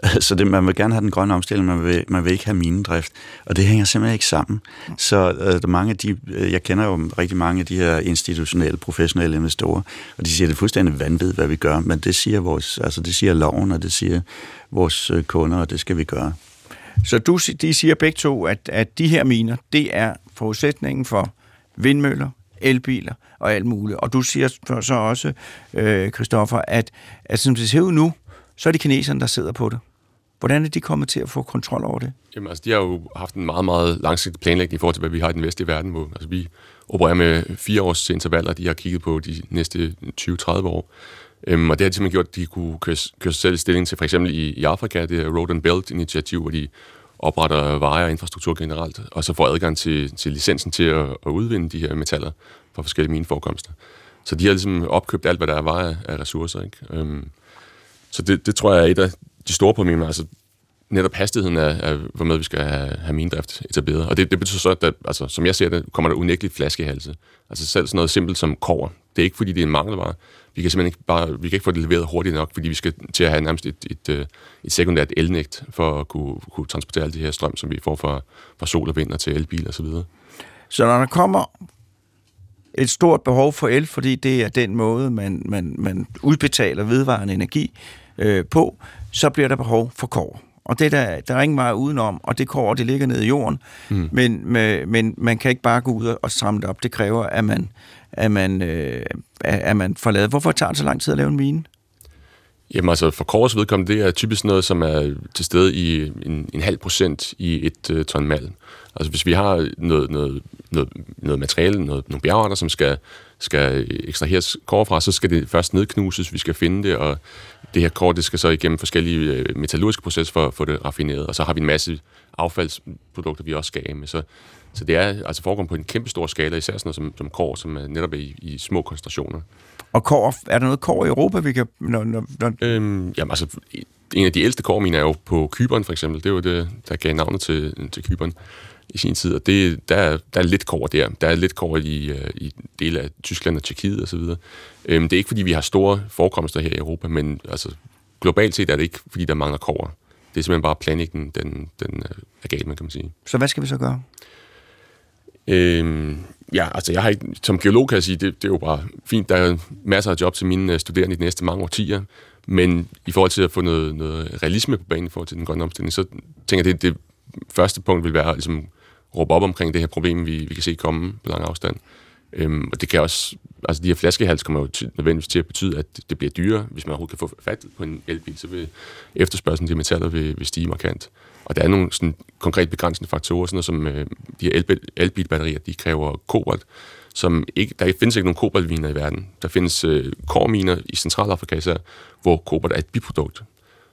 [SPEAKER 3] Så det, man vil gerne have den grønne omstilling, man vil, man vil ikke have minedrift, og det hænger simpelthen ikke sammen. Så øh, mange af de, øh, jeg kender jo rigtig mange af de her institutionelle, professionelle investorer, og de siger, at det er fuldstændig vanvittigt, hvad vi gør, men det siger, vores, altså det siger loven, og det siger vores øh, kunder, og det skal vi gøre.
[SPEAKER 2] Så du, de siger begge to, at, at de her miner, det er forudsætningen for vindmøller, elbiler og alt muligt. Og du siger så også, øh, Christoffer, at, at som det ser ud nu, så er det kineserne, der sidder på det. Hvordan er de kommet til at få kontrol over det?
[SPEAKER 4] Jamen, altså, de har jo haft en meget, meget langsigtet planlægning i forhold til, hvad vi har i den vestlige verden. Hvor, altså, vi opererer med fire års intervaller, de har kigget på de næste 20-30 år. Øhm, og det har de simpelthen gjort, at de kunne køre, køre sig selv i stilling til, for eksempel i, i Afrika, det er Road and Belt-initiativ, hvor de opretter veje og infrastruktur generelt, og så får adgang til, til licensen til at, at udvinde de her metaller fra forskellige mineforekomster. Så de har ligesom opkøbt alt, hvad der var veje af ressourcer. Ikke? Øhm, så det, det tror jeg er et af de store problemer, altså netop hastigheden af, af hvormed vi skal have, have minedrift etableret. Og det, det betyder så, at der, altså, som jeg ser det, kommer der unægteligt flaskehalse. Altså selv sådan noget simpelt som kover. Det er ikke, fordi det er en mangelvare. Vi kan simpelthen ikke, bare, vi kan ikke få det leveret hurtigt nok, fordi vi skal til at have nærmest et, et, et, et sekundært elnægt for at kunne, kunne transportere alle de her strøm, som vi får fra, fra sol og vind og til elbil og så videre.
[SPEAKER 2] Så når der kommer et stort behov for el, fordi det er den måde, man, man, man udbetaler vedvarende energi øh, på, så bliver der behov for kår. Og det der, der er ingen vej udenom, og det kår, det ligger nede i jorden, mm. men, med, men man kan ikke bare gå ud og stramme det op. Det kræver, at man, at man, øh, at man får lavet. Hvorfor tager det så lang tid at lave en mine?
[SPEAKER 4] Jamen altså, for kors vedkommende, det er typisk noget, som er til stede i en, en halv procent i et uh, ton malm. Altså hvis vi har noget, noget, noget, noget materiale, noget, nogle bjergarter, som skal, skal ekstraheres kår fra, så skal det først nedknuses, vi skal finde det, og det her kort, det skal så igennem forskellige øh, metallurgiske processer for at få det raffineret, og så har vi en masse affaldsprodukter, vi også skal af med. Så, så det er altså foregår på en kæmpe stor skala, især sådan noget som, som kår, som er netop er i, i små koncentrationer.
[SPEAKER 2] Og kår, er der noget kår i Europa, vi kan... Når, når, når...
[SPEAKER 4] Øhm, jamen altså, en af de ældste kårminer er jo på Kyberen for eksempel. Det var det, der gav navnet til, til Kyberen i sin tid, og det, der, der er lidt kår der. Der er lidt kår i, øh, i dele af Tyskland og Tjekkiet osv. Øhm, det er ikke, fordi vi har store forekomster her i Europa, men altså, globalt set er det ikke, fordi der mangler kår. Det er simpelthen bare planlægningen, den, den øh, er galt med, kan man sige.
[SPEAKER 2] Så hvad skal vi så gøre?
[SPEAKER 4] Øhm, ja, altså jeg har ikke, som geolog kan jeg sige, det, det er jo bare fint. Der er masser af job til mine øh, studerende i de næste mange årtier, men i forhold til at få noget, noget realisme på banen i forhold til den grønne omstilling, så tænker jeg, det, det første punkt vil være at ligesom, råbe op omkring det her problem, vi, vi kan se komme på lang afstand. Øhm, og det kan også, altså de her flaskehals kommer jo til, nødvendigvis til at betyde, at det bliver dyrere. Hvis man overhovedet kan få fat på en elbil, så vil efterspørgselen til metaller vil, vil stige markant. Og der er nogle sådan, konkret begrænsende faktorer, sådan noget som øh, de her elbil, elbilbatterier, de kræver kobolt, som ikke, der findes ikke nogen kobaltminer i verden. Der findes øh, korminer i Centralafrika især, hvor kobolt er et biprodukt.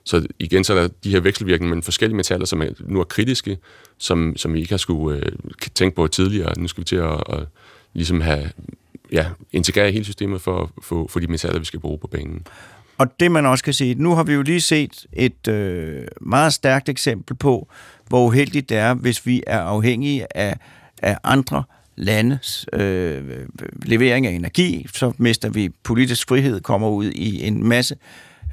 [SPEAKER 4] Så igen, så er der de her vekselvirkninger mellem forskellige metaller, som er, nu er kritiske, som, som vi ikke har skulle øh, tænke på tidligere. Nu skal vi til at, at ligesom have, ja, integrere hele systemet for, for, for de metaller, vi skal bruge på banen.
[SPEAKER 2] Og det man også kan sige, nu har vi jo lige set et øh, meget stærkt eksempel på, hvor uheldigt det er, hvis vi er afhængige af, af andre landes øh, levering af energi, så mister vi politisk frihed, kommer ud i en masse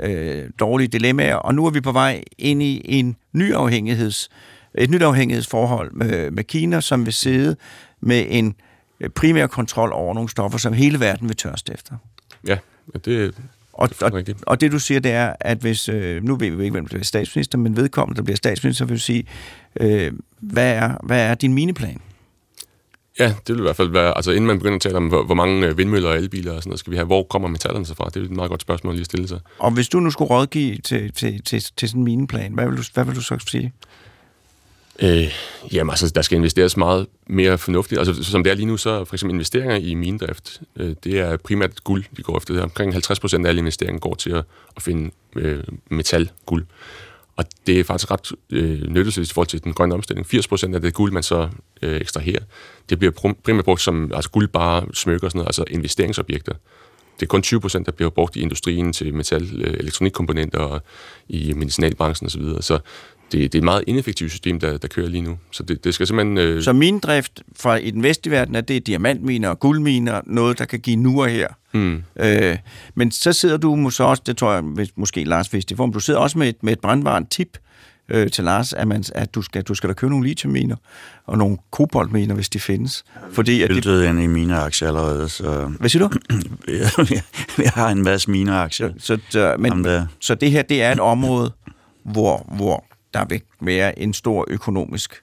[SPEAKER 2] øh, dårlige dilemmaer, og nu er vi på vej ind i en ny afhængigheds, et nyt afhængighedsforhold med, med Kina, som vil sidde med en primær kontrol over nogle stoffer, som hele verden vil tørste efter.
[SPEAKER 4] Ja, det,
[SPEAKER 2] og, og, og det du siger, det er, at hvis, øh, nu ved vi ikke, hvem der bliver statsminister, men vedkommende, der bliver statsminister, vil sige, øh, hvad, er, hvad er din miniplan?
[SPEAKER 4] Ja, det vil i hvert fald være, altså inden man begynder at tale om, hvor, hvor mange øh, vindmøller og elbiler og sådan noget, skal vi have, hvor kommer metallerne så fra? Det er et meget godt spørgsmål lige at stille sig.
[SPEAKER 2] Og hvis du nu skulle rådgive til, til, til, til sådan en miniplan, hvad vil du, hvad vil du så sige?
[SPEAKER 4] Øh, jamen altså, der skal investeres meget mere fornuftigt. Altså, som det er lige nu, så for eksempel investeringer i minedrift, øh, det er primært guld, vi går efter. Det omkring 50 procent af alle investeringer går til at, at finde øh, metal, guld. Og det er faktisk ret øh, nyttigt i forhold til den grønne omstilling. 80% af det guld, man så øh, ekstraherer, det bliver primært brugt som altså guldbare, smykker og sådan noget, altså investeringsobjekter. Det er kun 20%, der bliver brugt i industrien til metal, øh, elektronikkomponenter og i medicinalbranchen osv. Så, videre. så det, det er et meget ineffektivt system, der, der kører lige nu. Så det, det skal simpelthen... Øh...
[SPEAKER 2] Så minedrift fra i den vestlige verden er det diamantminer og guldminer, noget, der kan give nu og her. Hmm. Øh, men så sidder du måske også, det tror jeg måske Lars vidste i form, du sidder også med et, med et brandvarmt tip øh, til Lars, at, man, at du, skal, du skal da købe nogle lithiumminer og nogle koboltminer, hvis de findes.
[SPEAKER 3] Fordi at det ind i mine aktier allerede. Så...
[SPEAKER 2] Hvad siger du?
[SPEAKER 3] jeg har en masse mine aktier.
[SPEAKER 2] Så, så, men, så det her, det er et område, hvor, hvor der vil være en stor økonomisk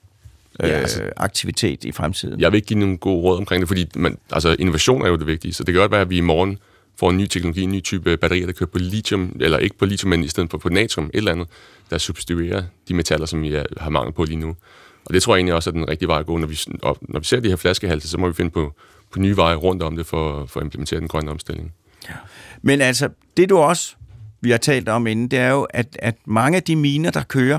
[SPEAKER 2] øh, ja, altså, aktivitet i fremtiden.
[SPEAKER 4] Jeg vil ikke give nogen god råd omkring det, fordi man, altså, innovation er jo det vigtige, så det kan godt være, at vi i morgen får en ny teknologi, en ny type batterier, der kører på lithium, eller ikke på lithium, men i stedet for på natrium, et eller andet, der substituerer de metaller, som vi har mangel på lige nu. Og det tror jeg egentlig også er den rigtige vej at gå. Når vi, når vi ser de her flaskehalte, så må vi finde på, på nye veje rundt om det for, for at implementere den grønne omstilling. Ja.
[SPEAKER 2] Men altså, det du også, vi har talt om inden, det er jo, at, at mange af de miner, der kører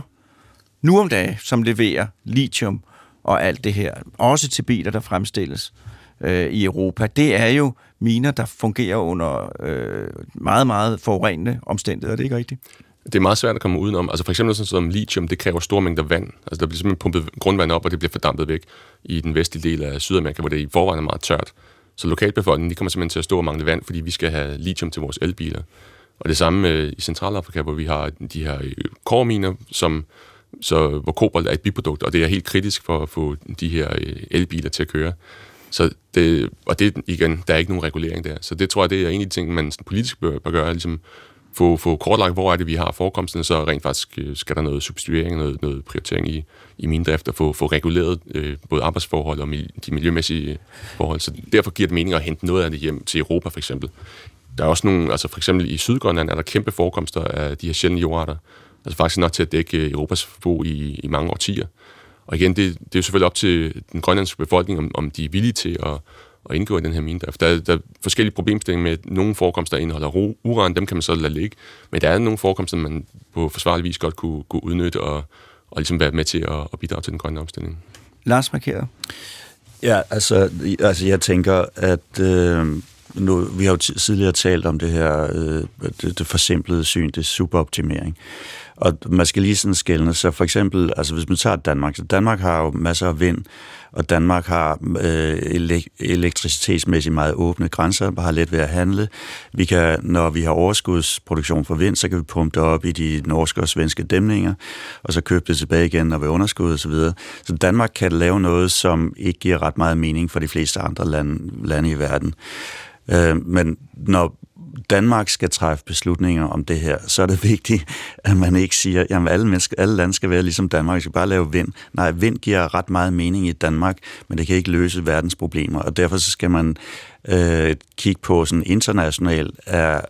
[SPEAKER 2] nu om dagen, som leverer lithium og alt det her, også til biler, der fremstilles øh, i Europa, det er jo miner, der fungerer under øh, meget, meget forurenende omstændigheder. Er det ikke rigtigt?
[SPEAKER 4] Det er meget svært at komme udenom. Altså for eksempel sådan som lithium, det kræver store mængder vand. Altså der bliver simpelthen pumpet grundvand op, og det bliver fordampet væk i den vestlige del af Sydamerika, hvor det i forvejen er meget tørt. Så lokalbefolkningen de kommer simpelthen til at stå og mangle vand, fordi vi skal have lithium til vores elbiler. Og det samme øh, i Centralafrika, hvor vi har de her øh, korminer, som så, hvor kobolt er et biprodukt, og det er helt kritisk for at få de her øh, elbiler til at køre. Så det, og det igen, der er ikke nogen regulering der. Så det tror jeg, det er en af de ting, man politisk bør, bør gøre, ligesom få, få kortlagt, hvor er det, vi har forekomsten, så rent faktisk øh, skal der noget substituering, noget, noget prioritering i, i min drift, og få, få reguleret øh, både arbejdsforhold og de miljømæssige øh, forhold. Så derfor giver det mening at hente noget af det hjem til Europa, for eksempel. Der er også nogle, altså for eksempel i Sydgrønland er der kæmpe forekomster af de her sjældne jordarter, Altså faktisk nok til at dække Europas forbrug i, i mange årtier. Og igen, det, det er jo selvfølgelig op til den grønlandske befolkning, om, om de er villige til at, at indgå i den her minedrift. Der, der er forskellige problemstillinger med, at nogle forekomster indeholder uran, dem kan man så lade ligge, men der er nogle forekomster, man på forsvarlig vis godt kunne, kunne udnytte og, og ligesom være med til at, at bidrage til den grønne omstilling.
[SPEAKER 2] Lars Markeret.
[SPEAKER 3] Ja, altså, altså jeg tænker, at øh, nu, vi har jo tidligere talt om det her, øh, det, det forsimplede syn, det superoptimering. Og man skal lige sådan skælne, så for eksempel, altså hvis man tager Danmark, så Danmark har jo masser af vind, og Danmark har øh, elektricitetsmæssigt meget åbne grænser, har let ved at handle. Vi kan, når vi har overskudsproduktion for vind, så kan vi pumpe det op i de norske og svenske dæmninger, og så købe det tilbage igen, når vi er underskud osv. Så, så Danmark kan lave noget, som ikke giver ret meget mening for de fleste andre lande, lande i verden. Øh, men når Danmark skal træffe beslutninger om det her, så er det vigtigt, at man ikke siger, at alle, mennesker, alle lande skal være ligesom Danmark, vi skal bare lave vind. Nej, vind giver ret meget mening i Danmark, men det kan ikke løse verdens problemer, og derfor så skal man øh, kigge på sådan internationalt, er,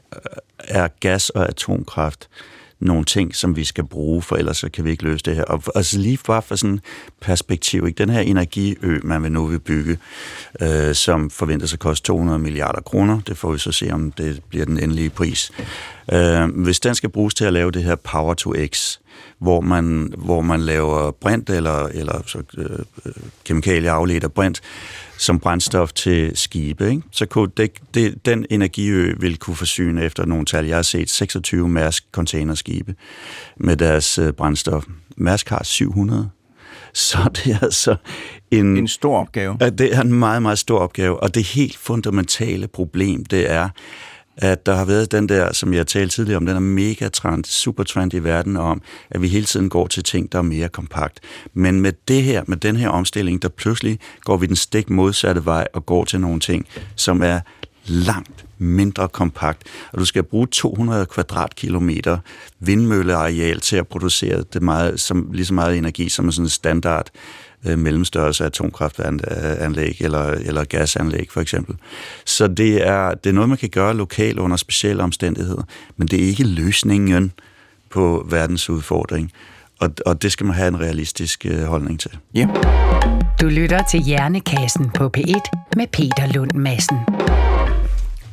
[SPEAKER 3] er gas og atomkraft nogle ting, som vi skal bruge, for ellers så kan vi ikke løse det her. Og altså lige bare for sådan perspektiv, ikke? den her energiø, man vil nu vil bygge, øh, som forventes at koste 200 milliarder kroner, det får vi så se, om det bliver den endelige pris. Øh, hvis den skal bruges til at lave det her Power to X, hvor man, hvor man laver brint eller, eller så, øh, øh kemikalier afledt af brint, som brændstof til skibe. Ikke? Så kunne det, det, den energiø vil kunne forsyne efter nogle tal. Jeg har set 26 Mærsk containerskibe med deres øh, brændstof. Mærsk har 700. Så det er altså en...
[SPEAKER 2] En stor opgave.
[SPEAKER 3] Det er en meget, meget stor opgave. Og det helt fundamentale problem, det er, at der har været den der, som jeg talte tidligere om, den er mega trend, super trend i verden om, at vi hele tiden går til ting, der er mere kompakt. Men med det her, med den her omstilling, der pludselig går vi den stik modsatte vej og går til nogle ting, som er langt mindre kompakt, og du skal bruge 200 kvadratkilometer vindmølleareal til at producere det meget, som, lige så meget energi som en sådan standard øh, mellemstørrelse atomkraftanlæg eller, eller gasanlæg for eksempel. Så det er, det er noget, man kan gøre lokalt under specielle omstændigheder, men det er ikke løsningen på verdens udfordring. Og, og det skal man have en realistisk øh, holdning til.
[SPEAKER 1] Ja. Du lytter til Hjernekassen på P1 med Peter Lund Madsen.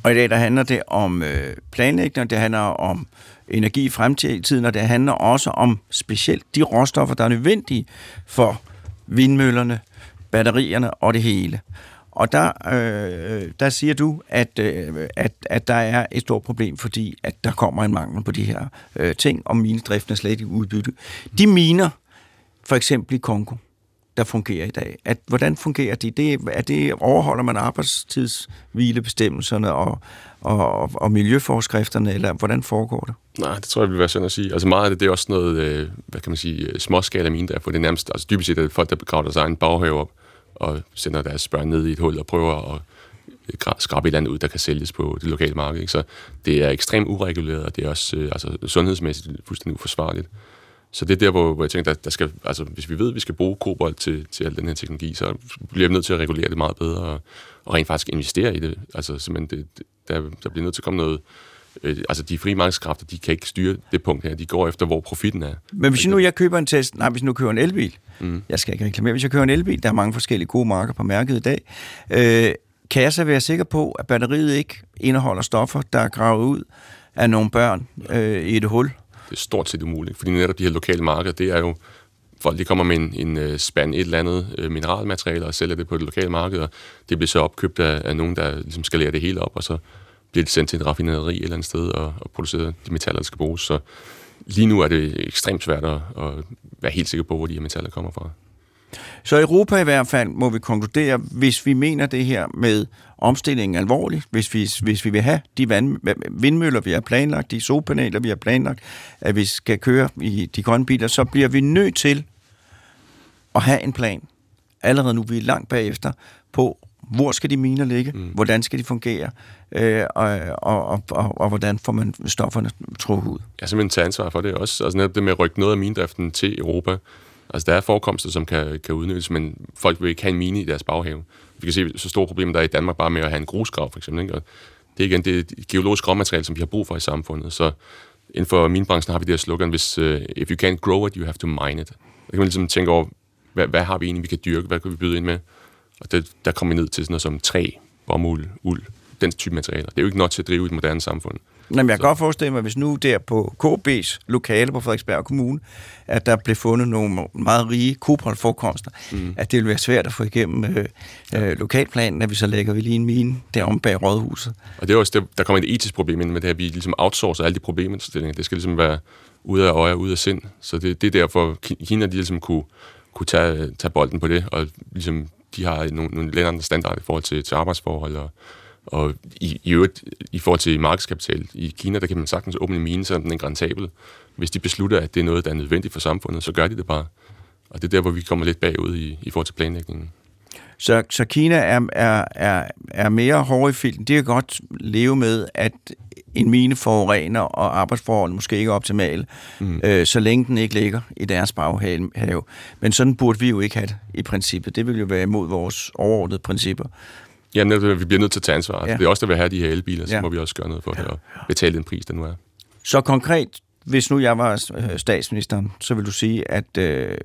[SPEAKER 2] Og i dag der handler det om øh, planlægning, det handler om energi i fremtiden, og det handler også om specielt de råstoffer, der er nødvendige for vindmøllerne, batterierne og det hele. Og der, øh, der siger du, at, øh, at, at der er et stort problem, fordi at der kommer en mangel på de her øh, ting, og minedriften er slet ikke udbyttet. De miner, for eksempel i Kongo, der fungerer i dag. At, hvordan fungerer de? Det, er det, overholder man arbejdstidshvilebestemmelserne og, og, og miljøforskrifterne, eller hvordan foregår det?
[SPEAKER 4] Nej, det tror jeg vil være synd at sige. Altså meget af det, det er også noget, øh, hvad kan man sige, øh, småskala mine, der for det er nærmest, altså dybest set er det folk, der begraver deres egen baghave op, og sender deres børn ned i et hul og prøver at øh, skrabe et eller andet ud, der kan sælges på det lokale marked. Ikke? Så det er ekstremt ureguleret, og det er også øh, altså, sundhedsmæssigt fuldstændig uforsvarligt. Så det er der, hvor, hvor jeg tænker, der, der skal, altså, hvis vi ved, at vi skal bruge kobolt til, til al den her teknologi, så bliver vi nødt til at regulere det meget bedre, og, og rent faktisk investere i det. Altså simpelthen, det, der, der bliver nødt til at komme noget, øh, altså de frie markedskræfter, de kan ikke styre det punkt her, de går efter, hvor profitten er.
[SPEAKER 2] Men hvis nu jeg køber en test, nej, hvis nu køber en elbil, mm. jeg skal ikke reklamere, hvis jeg køber en elbil, der er mange forskellige gode marker på mærket i dag, øh, kan jeg så være sikker på, at batteriet ikke indeholder stoffer, der er gravet ud af nogle børn øh, i et hul?
[SPEAKER 4] det er stort set umuligt, fordi netop de her lokale markeder, det er jo, folk de kommer med en, en uh, spand et eller andet uh, mineralmateriale og sælger det på det lokale marked, og det bliver så opkøbt af, af nogen, der ligesom skal lære det hele op, og så bliver det sendt til en raffinaderi et eller andet sted og, og produceret de metaller, der skal bruges. Så lige nu er det ekstremt svært at, at være helt sikker på, hvor de her metaller kommer fra.
[SPEAKER 2] Så Europa i hvert fald må vi konkludere, hvis vi mener det her med omstillingen alvorligt, hvis vi, hvis vi vil have de vand, vindmøller, vi har planlagt, de solpaneler, vi har planlagt, at vi skal køre i de grønne biler, så bliver vi nødt til at have en plan. Allerede nu, vi er langt bagefter, på hvor skal de miner ligge, mm. hvordan skal de fungere, øh, og, og, og, og, og hvordan får man stofferne trukket ud.
[SPEAKER 4] Jeg simpelthen tage ansvar for det også. Altså netop det med at rykke noget af mindriften til Europa, Altså, der er forekomster, som kan, kan udnyttes, men folk vil ikke have en mine i deres baghave. Vi kan se så store problemer, der er i Danmark bare med at have en grusgrav, for eksempel. Ikke? Og det er igen det geologiske råmateriale, som vi har brug for i samfundet. Så inden for min branche har vi det her slogan, hvis uh, if you can't grow it, you have to mine it. Der kan man ligesom tænke over, hvad, hvad har vi egentlig, vi kan dyrke, hvad kan vi byde ind med? Og det, der kommer vi ned til sådan noget som træ, bomuld, uld, den type materialer. Det er jo ikke nok til at drive et moderne samfund.
[SPEAKER 2] Jamen, jeg kan godt forestille mig, hvis nu der på KB's lokale på Frederiksberg Kommune, at der blev fundet nogle meget rige koboldforekomster, mm. at det vil være svært at få igennem øh, øh, lokalplanen, at vi så lægger vi lige en mine derom bag rådhuset.
[SPEAKER 4] Og det er også, det, der kommer et etisk problem ind med det her, vi ligesom outsourcer alle de problemindstillinger. Det skal ligesom være ude af øje og ude af sind. Så det, det er derfor, Kina de ligesom kunne, kunne tage, tage bolden på det, og ligesom de har nogle, nogle lidt andre standarder i forhold til, til arbejdsforhold og, og i, i øvrigt, i forhold til markedskapital i Kina, der kan man sagtens åbne en mine, så den er rentabel. Hvis de beslutter, at det er noget, der er nødvendigt for samfundet, så gør de det bare. Og det er der, hvor vi kommer lidt bagud i, i forhold til planlægningen.
[SPEAKER 2] Så, så Kina er, er, er, er mere hårde i filten. De kan godt leve med, at en mine forurener, og arbejdsforholdene måske ikke er optimale, mm. øh, så længe den ikke ligger i deres baghave. Men sådan burde vi jo ikke have det i princippet. Det vil jo være imod vores overordnede principper.
[SPEAKER 4] Ja, netop, vi bliver nødt til at tage ansvar. Ja. Det er også der vil have de her elbiler, så ja. må vi også gøre noget for det og betale den pris, der nu er.
[SPEAKER 2] Så konkret, hvis nu jeg var øh, statsministeren, så vil du sige, at øh,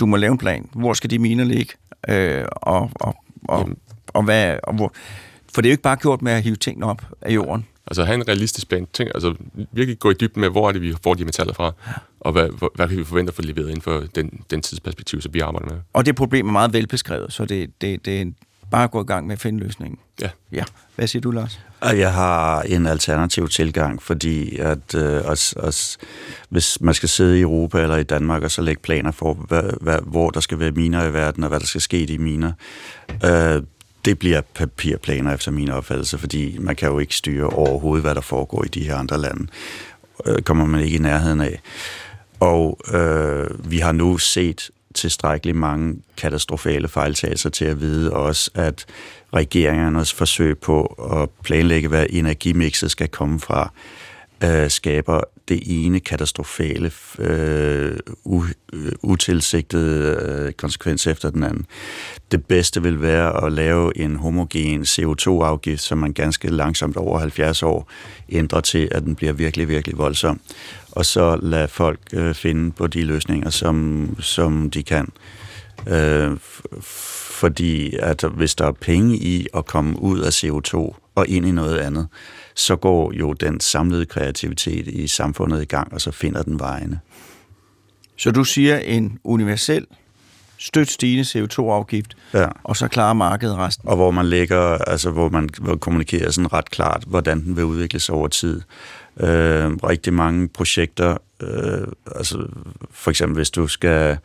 [SPEAKER 2] du må lave en plan. Hvor skal de miner ligge? Øh, og, og, og, og, hvad, og hvor, for det er jo ikke bare gjort med at hive tingene op af jorden.
[SPEAKER 4] Altså have en realistisk plan. Tænk, altså virkelig gå i dybden med, hvor er det, vi får de metaller fra, og hvad, hvad, hvad kan vi forvente at få leveret inden for den, den tidsperspektiv, som vi arbejder med.
[SPEAKER 2] Og det problem er meget velbeskrevet, så det, det, det bare gå i gang med at finde løsningen.
[SPEAKER 4] Ja.
[SPEAKER 2] Ja. Hvad siger du, Lars?
[SPEAKER 3] Jeg har en alternativ tilgang, fordi at øh, os, os, hvis man skal sidde i Europa eller i Danmark og så lægge planer for, hvad, hvad, hvor der skal være miner i verden, og hvad der skal ske i de miner, øh, det bliver papirplaner efter min opfattelse, fordi man kan jo ikke styre overhovedet, hvad der foregår i de her andre lande. Øh, kommer man ikke i nærheden af. Og øh, vi har nu set tilstrækkeligt mange katastrofale fejltagelser til at vide også, at regeringernes forsøg på at planlægge, hvad energimixet skal komme fra, øh, skaber det ene katastrofale, øh, øh, utilsigtede øh, konsekvens efter den anden. Det bedste vil være at lave en homogen CO2-afgift, som man ganske langsomt over 70 år ændrer til, at den bliver virkelig, virkelig voldsom. Og så lade folk øh, finde på de løsninger, som, som de kan. Øh, fordi at hvis der er penge i at komme ud af CO2 og ind i noget andet, så går jo den samlede kreativitet i samfundet i gang, og så finder den vejene.
[SPEAKER 2] Så du siger en universel støt stigende CO2-afgift, ja. og så klarer markedet resten.
[SPEAKER 3] Og hvor man lægger, altså hvor man kommunikerer sådan ret klart, hvordan den vil udvikle sig over tid. Øh, rigtig mange projekter, øh, altså for eksempel hvis du skal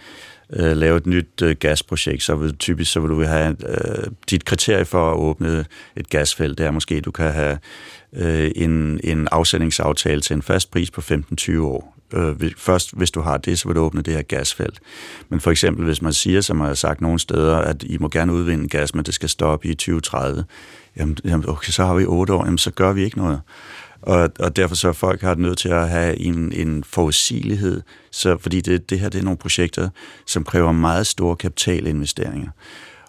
[SPEAKER 3] øh, lave et nyt øh, gasprojekt, så vil typisk så vil du have øh, dit kriterie for at åbne et gasfelt, det er måske, du kan have øh, en, en afsætningsaftale til en fast pris på 15-20 år. Øh, først, hvis du har det, så vil du åbne det her gasfelt. Men for eksempel, hvis man siger, som jeg har sagt nogle steder, at I må gerne udvinde gas, men det skal stoppe i 2030, jamen, jamen okay, så har vi 8 år, jamen så gør vi ikke noget. Og, og derfor så er folk har nødt til at have en, en forudsigelighed, så, fordi det, det her det er nogle projekter, som kræver meget store kapitalinvesteringer.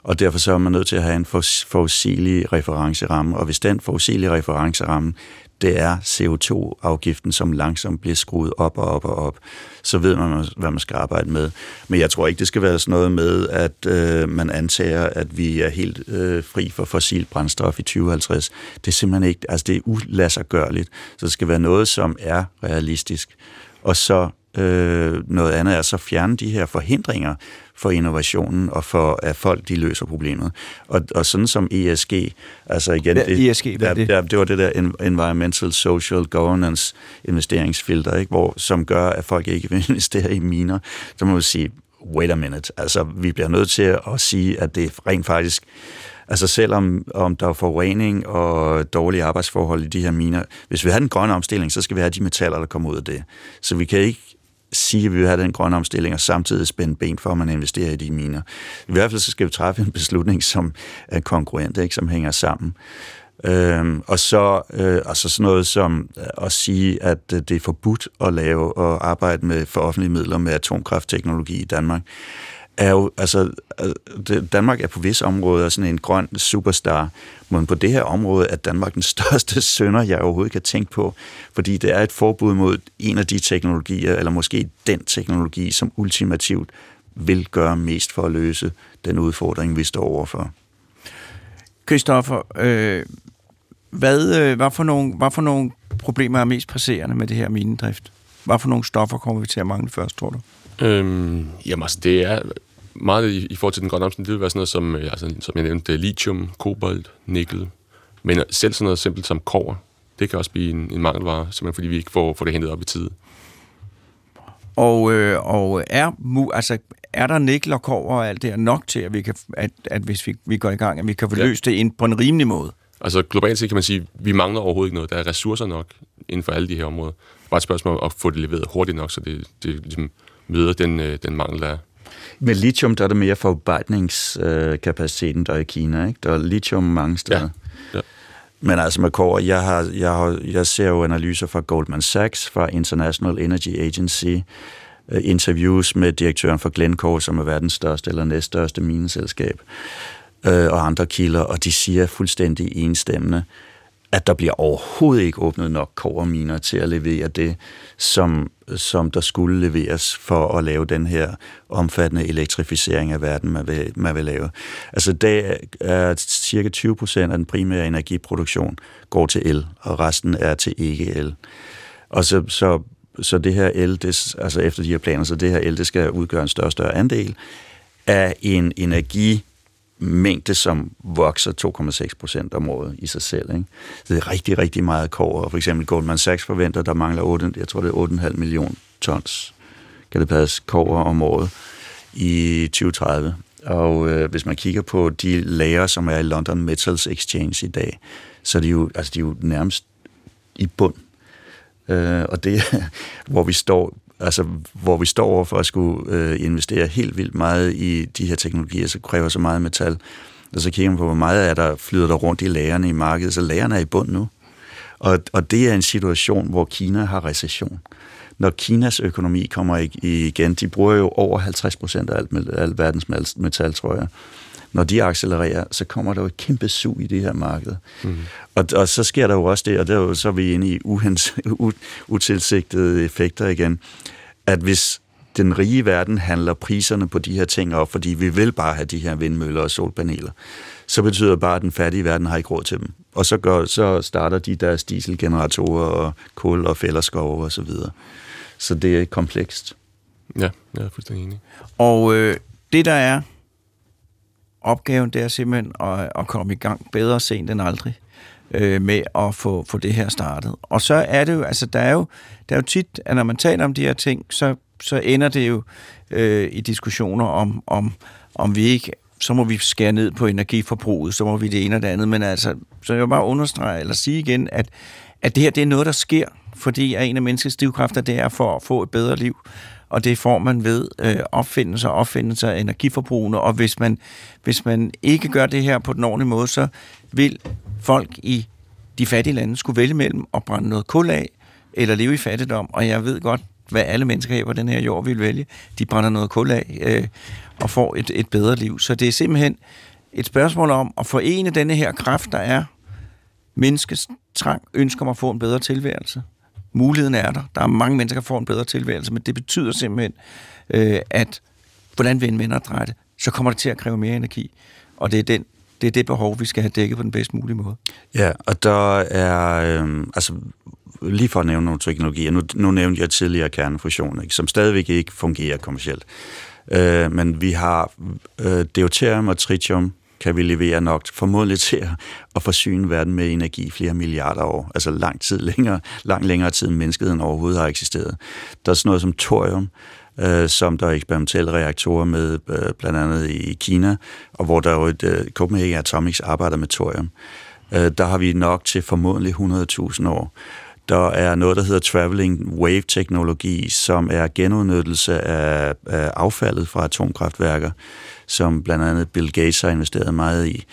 [SPEAKER 3] Og derfor så er man nødt til at have en forudsigelig referenceramme, og hvis den forudsigelige referenceramme, det er CO2-afgiften, som langsomt bliver skruet op og op og op, så ved man, hvad man skal arbejde med. Men jeg tror ikke, det skal være sådan noget med, at øh, man antager, at vi er helt øh, fri for fossil brændstof i 2050. Det er simpelthen ikke, altså det er ulassergørligt. Så det skal være noget, som er realistisk. Og så øh, noget andet er så fjerne de her forhindringer for innovationen og for, at folk de løser problemet. Og, og sådan som ESG, altså igen,
[SPEAKER 2] hvad, det, ESG, hvad det?
[SPEAKER 3] Der, det var det der Environmental Social Governance investeringsfilter, ikke? Hvor, som gør, at folk ikke vil investere i miner. Så må vi sige, wait a minute, altså vi bliver nødt til at sige, at det rent faktisk Altså selvom om der er forurening og dårlige arbejdsforhold i de her miner, hvis vi har den grønne omstilling, så skal vi have de metaller, der kommer ud af det. Så vi kan ikke sige, at vi vil have den grønne omstilling, og samtidig spænde ben for, at man investerer i de miner. I hvert fald så skal vi træffe en beslutning, som er konkurrent, ikke, som hænger sammen. Øhm, og så øh, altså sådan noget som at sige, at det er forbudt at lave og arbejde med for offentlige midler med atomkraftteknologi i Danmark er jo, altså, Danmark er på visse områder sådan en grøn superstar, men på det her område er Danmark den største sønder, jeg overhovedet kan tænke på, fordi det er et forbud mod en af de teknologier, eller måske den teknologi, som ultimativt vil gøre mest for at løse den udfordring, vi står overfor.
[SPEAKER 2] Christoffer, øh, hvad, øh, hvad, for nogle, hvad for nogle problemer er mest presserende med det her minedrift? Hvad for nogle stoffer kommer vi til at mangle først, tror du?
[SPEAKER 4] Øhm, jamen altså, det er meget i, i forhold til den grønne omstilling, det vil være sådan noget som, øh, altså, som jeg nævnte, lithium, kobolt, nikkel. Men selv sådan noget simpelt som kover, det kan også blive en, en mangelvare, simpelthen fordi vi ikke får, får det hentet op i tid.
[SPEAKER 2] Og, øh, og er, altså, er der nikkel og kover og alt det her nok til, at, vi kan, at, at hvis vi, vi går i gang, at vi kan få ja. løst det ind på en rimelig måde?
[SPEAKER 4] Altså globalt set kan man sige, at vi mangler overhovedet ikke noget. Der er ressourcer nok inden for alle de her områder. Bare et spørgsmål om at få det leveret hurtigt nok, så det, det ligesom møder den, øh, den mangel, der er.
[SPEAKER 3] Med lithium, der er det mere forarbejdningskapaciteten, der er i Kina. Ikke? Der er lithium mange steder. Ja. Ja. Men altså med kår, jeg, har, jeg, har, jeg ser jo analyser fra Goldman Sachs, fra International Energy Agency, øh, interviews med direktøren for Glencore, som er verdens største eller næststørste mineselskab, øh, og andre kilder, og de siger fuldstændig enstemmende, at der bliver overhovedet ikke åbnet nok koverminer til at levere det, som, som der skulle leveres for at lave den her omfattende elektrificering af verden, man vil, man vil lave. Altså, det er cirka 20 procent af den primære energiproduktion går til el, og resten er til ikke-el. Og så, så, så det her el, det, altså efter de her planer, så det her el, det skal udgøre en større og større andel af en energi mængde, som vokser 2,6 procent om året i sig selv. Ikke? Så det er rigtig, rigtig meget kover. For eksempel Goldman Sachs forventer, der mangler 8, jeg tror det er 8,5 million tons, kan det passe, kover om året i 2030. Og øh, hvis man kigger på de lager, som er i London Metals Exchange i dag, så er de jo, altså de er jo nærmest i bund. Øh, og det hvor vi står altså, hvor vi står over for at skulle øh, investere helt vildt meget i de her teknologier, så kræver så meget metal. Og så kigger man på, hvor meget er der flyder der rundt i lagerne i markedet, så lagerne er i bund nu. Og, og det er en situation, hvor Kina har recession. Når Kinas økonomi kommer igen, de bruger jo over 50 procent af alt, alt verdens metal, tror jeg. Når de accelererer, så kommer der jo et kæmpe sug i det her marked. Mm. Og, og så sker der jo også det, og der er jo, så er vi inde i uhens, utilsigtede effekter igen, at hvis den rige verden handler priserne på de her ting op, fordi vi vil bare have de her vindmøller og solpaneler, så betyder det bare, at den fattige verden har ikke råd til dem. Og så, gør, så starter de deres dieselgeneratorer og kul og fælderskove og så videre. Så det er komplekst.
[SPEAKER 4] Ja, jeg er fuldstændig enig.
[SPEAKER 2] Og øh, det, der er opgaven, det er simpelthen at, at komme i gang bedre sent end aldrig øh, med at få, få det her startet. Og så er det jo, altså der er jo, der er jo tit, at når man taler om de her ting, så, så ender det jo øh, i diskussioner om, om, om vi ikke så må vi skære ned på energiforbruget, så må vi det ene og det andet. Men altså, så jeg vil bare understrege eller sige igen, at, at det her det er noget, der sker, fordi en af menneskets drivkræfter, det er for at få et bedre liv og det får man ved øh, opfindelser opfindelser af energiforbrugende, og hvis man, hvis man ikke gør det her på den ordentlige måde, så vil folk i de fattige lande skulle vælge mellem at brænde noget kul af, eller leve i fattigdom, og jeg ved godt, hvad alle mennesker her på den her jord vil vælge. De brænder noget kul af øh, og får et, et bedre liv. Så det er simpelthen et spørgsmål om at forene denne her kraft, der er menneskets trang, ønsker om at få en bedre tilværelse, muligheden er der. Der er mange mennesker, der får en bedre tilværelse, men det betyder simpelthen, øh, at hvordan vi end og drejer det, så kommer det til at kræve mere energi. Og det er, den, det er det behov, vi skal have dækket på den bedst mulige måde.
[SPEAKER 3] Ja, og der er, øh, altså lige for at nævne nogle teknologier, nu, nu nævnte jeg tidligere kernefusion, ikke, som stadigvæk ikke fungerer kommercielt. Øh, men vi har øh, deuterium og tritium, kan vi levere nok formodentlig til at forsyne verden med energi flere milliarder år. Altså lang tid længere, langt længere tid, end menneskeheden overhovedet har eksisteret. Der er sådan noget som thorium, øh, som der er eksperimentelle reaktorer med, øh, blandt andet i Kina, og hvor der jo et øh, Copenhagen Atomics arbejder med thorium. Øh, der har vi nok til formodentlig 100.000 år. Der er noget, der hedder Traveling Wave-teknologi, som er genudnyttelse af, af affaldet fra atomkraftværker, som blandt andet Bill Gates har investeret meget i.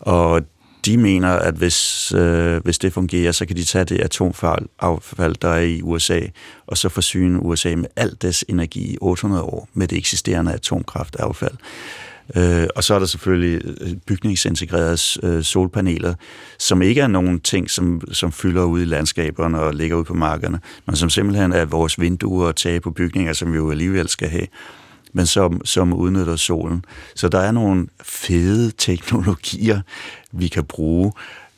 [SPEAKER 3] Og de mener, at hvis, øh, hvis det fungerer, så kan de tage det atomaffald, der er i USA, og så forsyne USA med al dets energi i 800 år med det eksisterende atomkraftaffald. Øh, og så er der selvfølgelig bygningsintegrerede øh, øh solpaneler, som ikke er nogen ting, som, som fylder ud i landskaberne og ligger ud på markerne, men som simpelthen er vores vinduer og tage på bygninger, som vi jo alligevel skal have men som, som udnytter solen. Så der er nogle fede teknologier, vi kan bruge,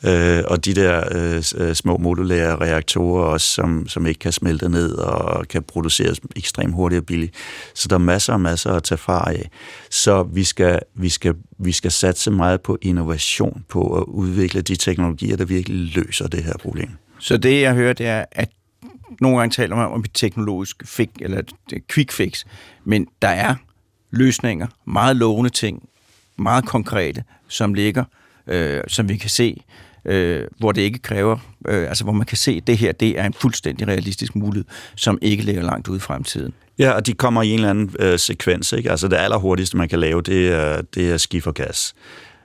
[SPEAKER 3] øh, og de der øh, øh, små modulære reaktorer også, som, som ikke kan smelte ned og kan produceres ekstremt hurtigt og billigt. Så der er masser og masser at tage fra af. Så vi skal, vi skal, vi skal satse meget på innovation, på at udvikle de teknologier, der virkelig løser det her problem.
[SPEAKER 2] Så det, jeg hører, det er, at nogle gange taler man om et teknologisk fik, eller et quick fix, men der er løsninger, meget lovende ting, meget konkrete, som ligger, øh, som vi kan se, øh, hvor det ikke kræver, øh, altså hvor man kan se, at det her det er en fuldstændig realistisk mulighed, som ikke ligger langt ude i fremtiden.
[SPEAKER 3] Ja, og de kommer i en eller anden øh, sekvens. Ikke? Altså det allerhurtigste, man kan lave, det er, det er skifergas.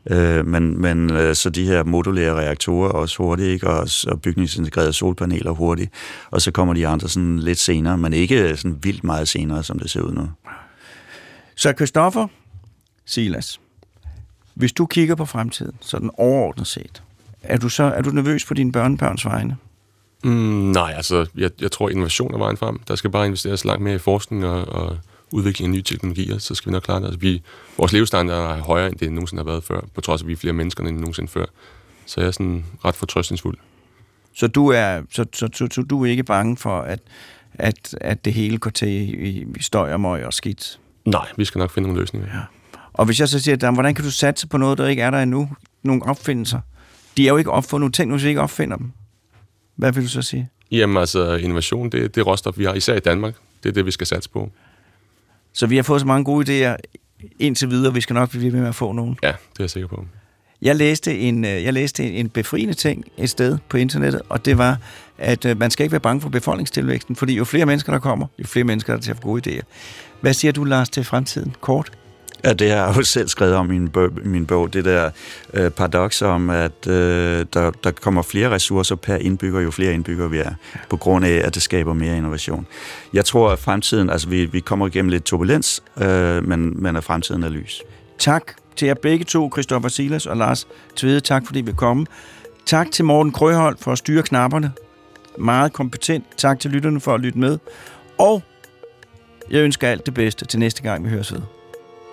[SPEAKER 3] Øh, men men øh, så de her modulære reaktorer også hurtigt, ikke? Og, og bygningsintegrerede solpaneler hurtigt. Og så kommer de andre sådan lidt senere, men ikke sådan vildt meget senere, som det ser ud nu.
[SPEAKER 2] Så Christoffer, Silas, hvis du kigger på fremtiden, sådan overordnet set, er du så er du nervøs på dine børnebørns vegne?
[SPEAKER 4] Mm, nej, altså, jeg, jeg tror, innovation er vejen frem. Der skal bare investeres langt mere i forskning og, og udvikling af nye teknologier, så skal vi nok klare det. Altså, vi, vores levestandard er højere, end det nogensinde har været før, på trods af, at vi er flere mennesker, end nogensinde før. Så jeg er sådan ret fortrøstningsfuld.
[SPEAKER 2] Så du er, så, så, så, så du er ikke bange for, at, at, at det hele går til i, i støj og møg og skidt?
[SPEAKER 4] Nej, vi skal nok finde nogle løsninger. Ja.
[SPEAKER 2] Og hvis jeg så siger, at hvordan kan du satse på noget, der ikke er der endnu? Nogle opfindelser. De er jo ikke opfundet. Tænk nu, hvis vi ikke opfinder dem. Hvad vil du så sige?
[SPEAKER 4] Jamen altså, innovation, det, det er råstof, vi har, især i Danmark. Det er det, vi skal satse på.
[SPEAKER 2] Så vi har fået så mange gode idéer indtil videre. Vi skal nok blive ved med at få nogen.
[SPEAKER 4] Ja, det er jeg sikker på.
[SPEAKER 2] Jeg læste en, øh, jeg læste en befriende ting et sted på internettet, og det var, at øh, man skal ikke være bange for befolkningstilvæksten, fordi jo flere mennesker, der kommer, jo flere mennesker, der til at få gode idéer. Hvad siger du, Lars, til fremtiden? Kort?
[SPEAKER 3] Ja, det har jeg jo selv skrevet om i min bog, min bog det der øh, paradoks om, at øh, der, der kommer flere ressourcer per indbygger, jo flere indbyggere vi er, på grund af, at det skaber mere innovation. Jeg tror, at fremtiden, altså vi, vi kommer igennem lidt turbulens, øh, men, men at fremtiden er lys.
[SPEAKER 2] Tak til jer begge to, Christoffer Silas og Lars Tvede. Tak fordi vi kom. Tak til Morten Krøhold for at styre knapperne. Meget kompetent. Tak til lytterne for at lytte med. Og jeg ønsker alt det bedste til næste gang, vi høres ved.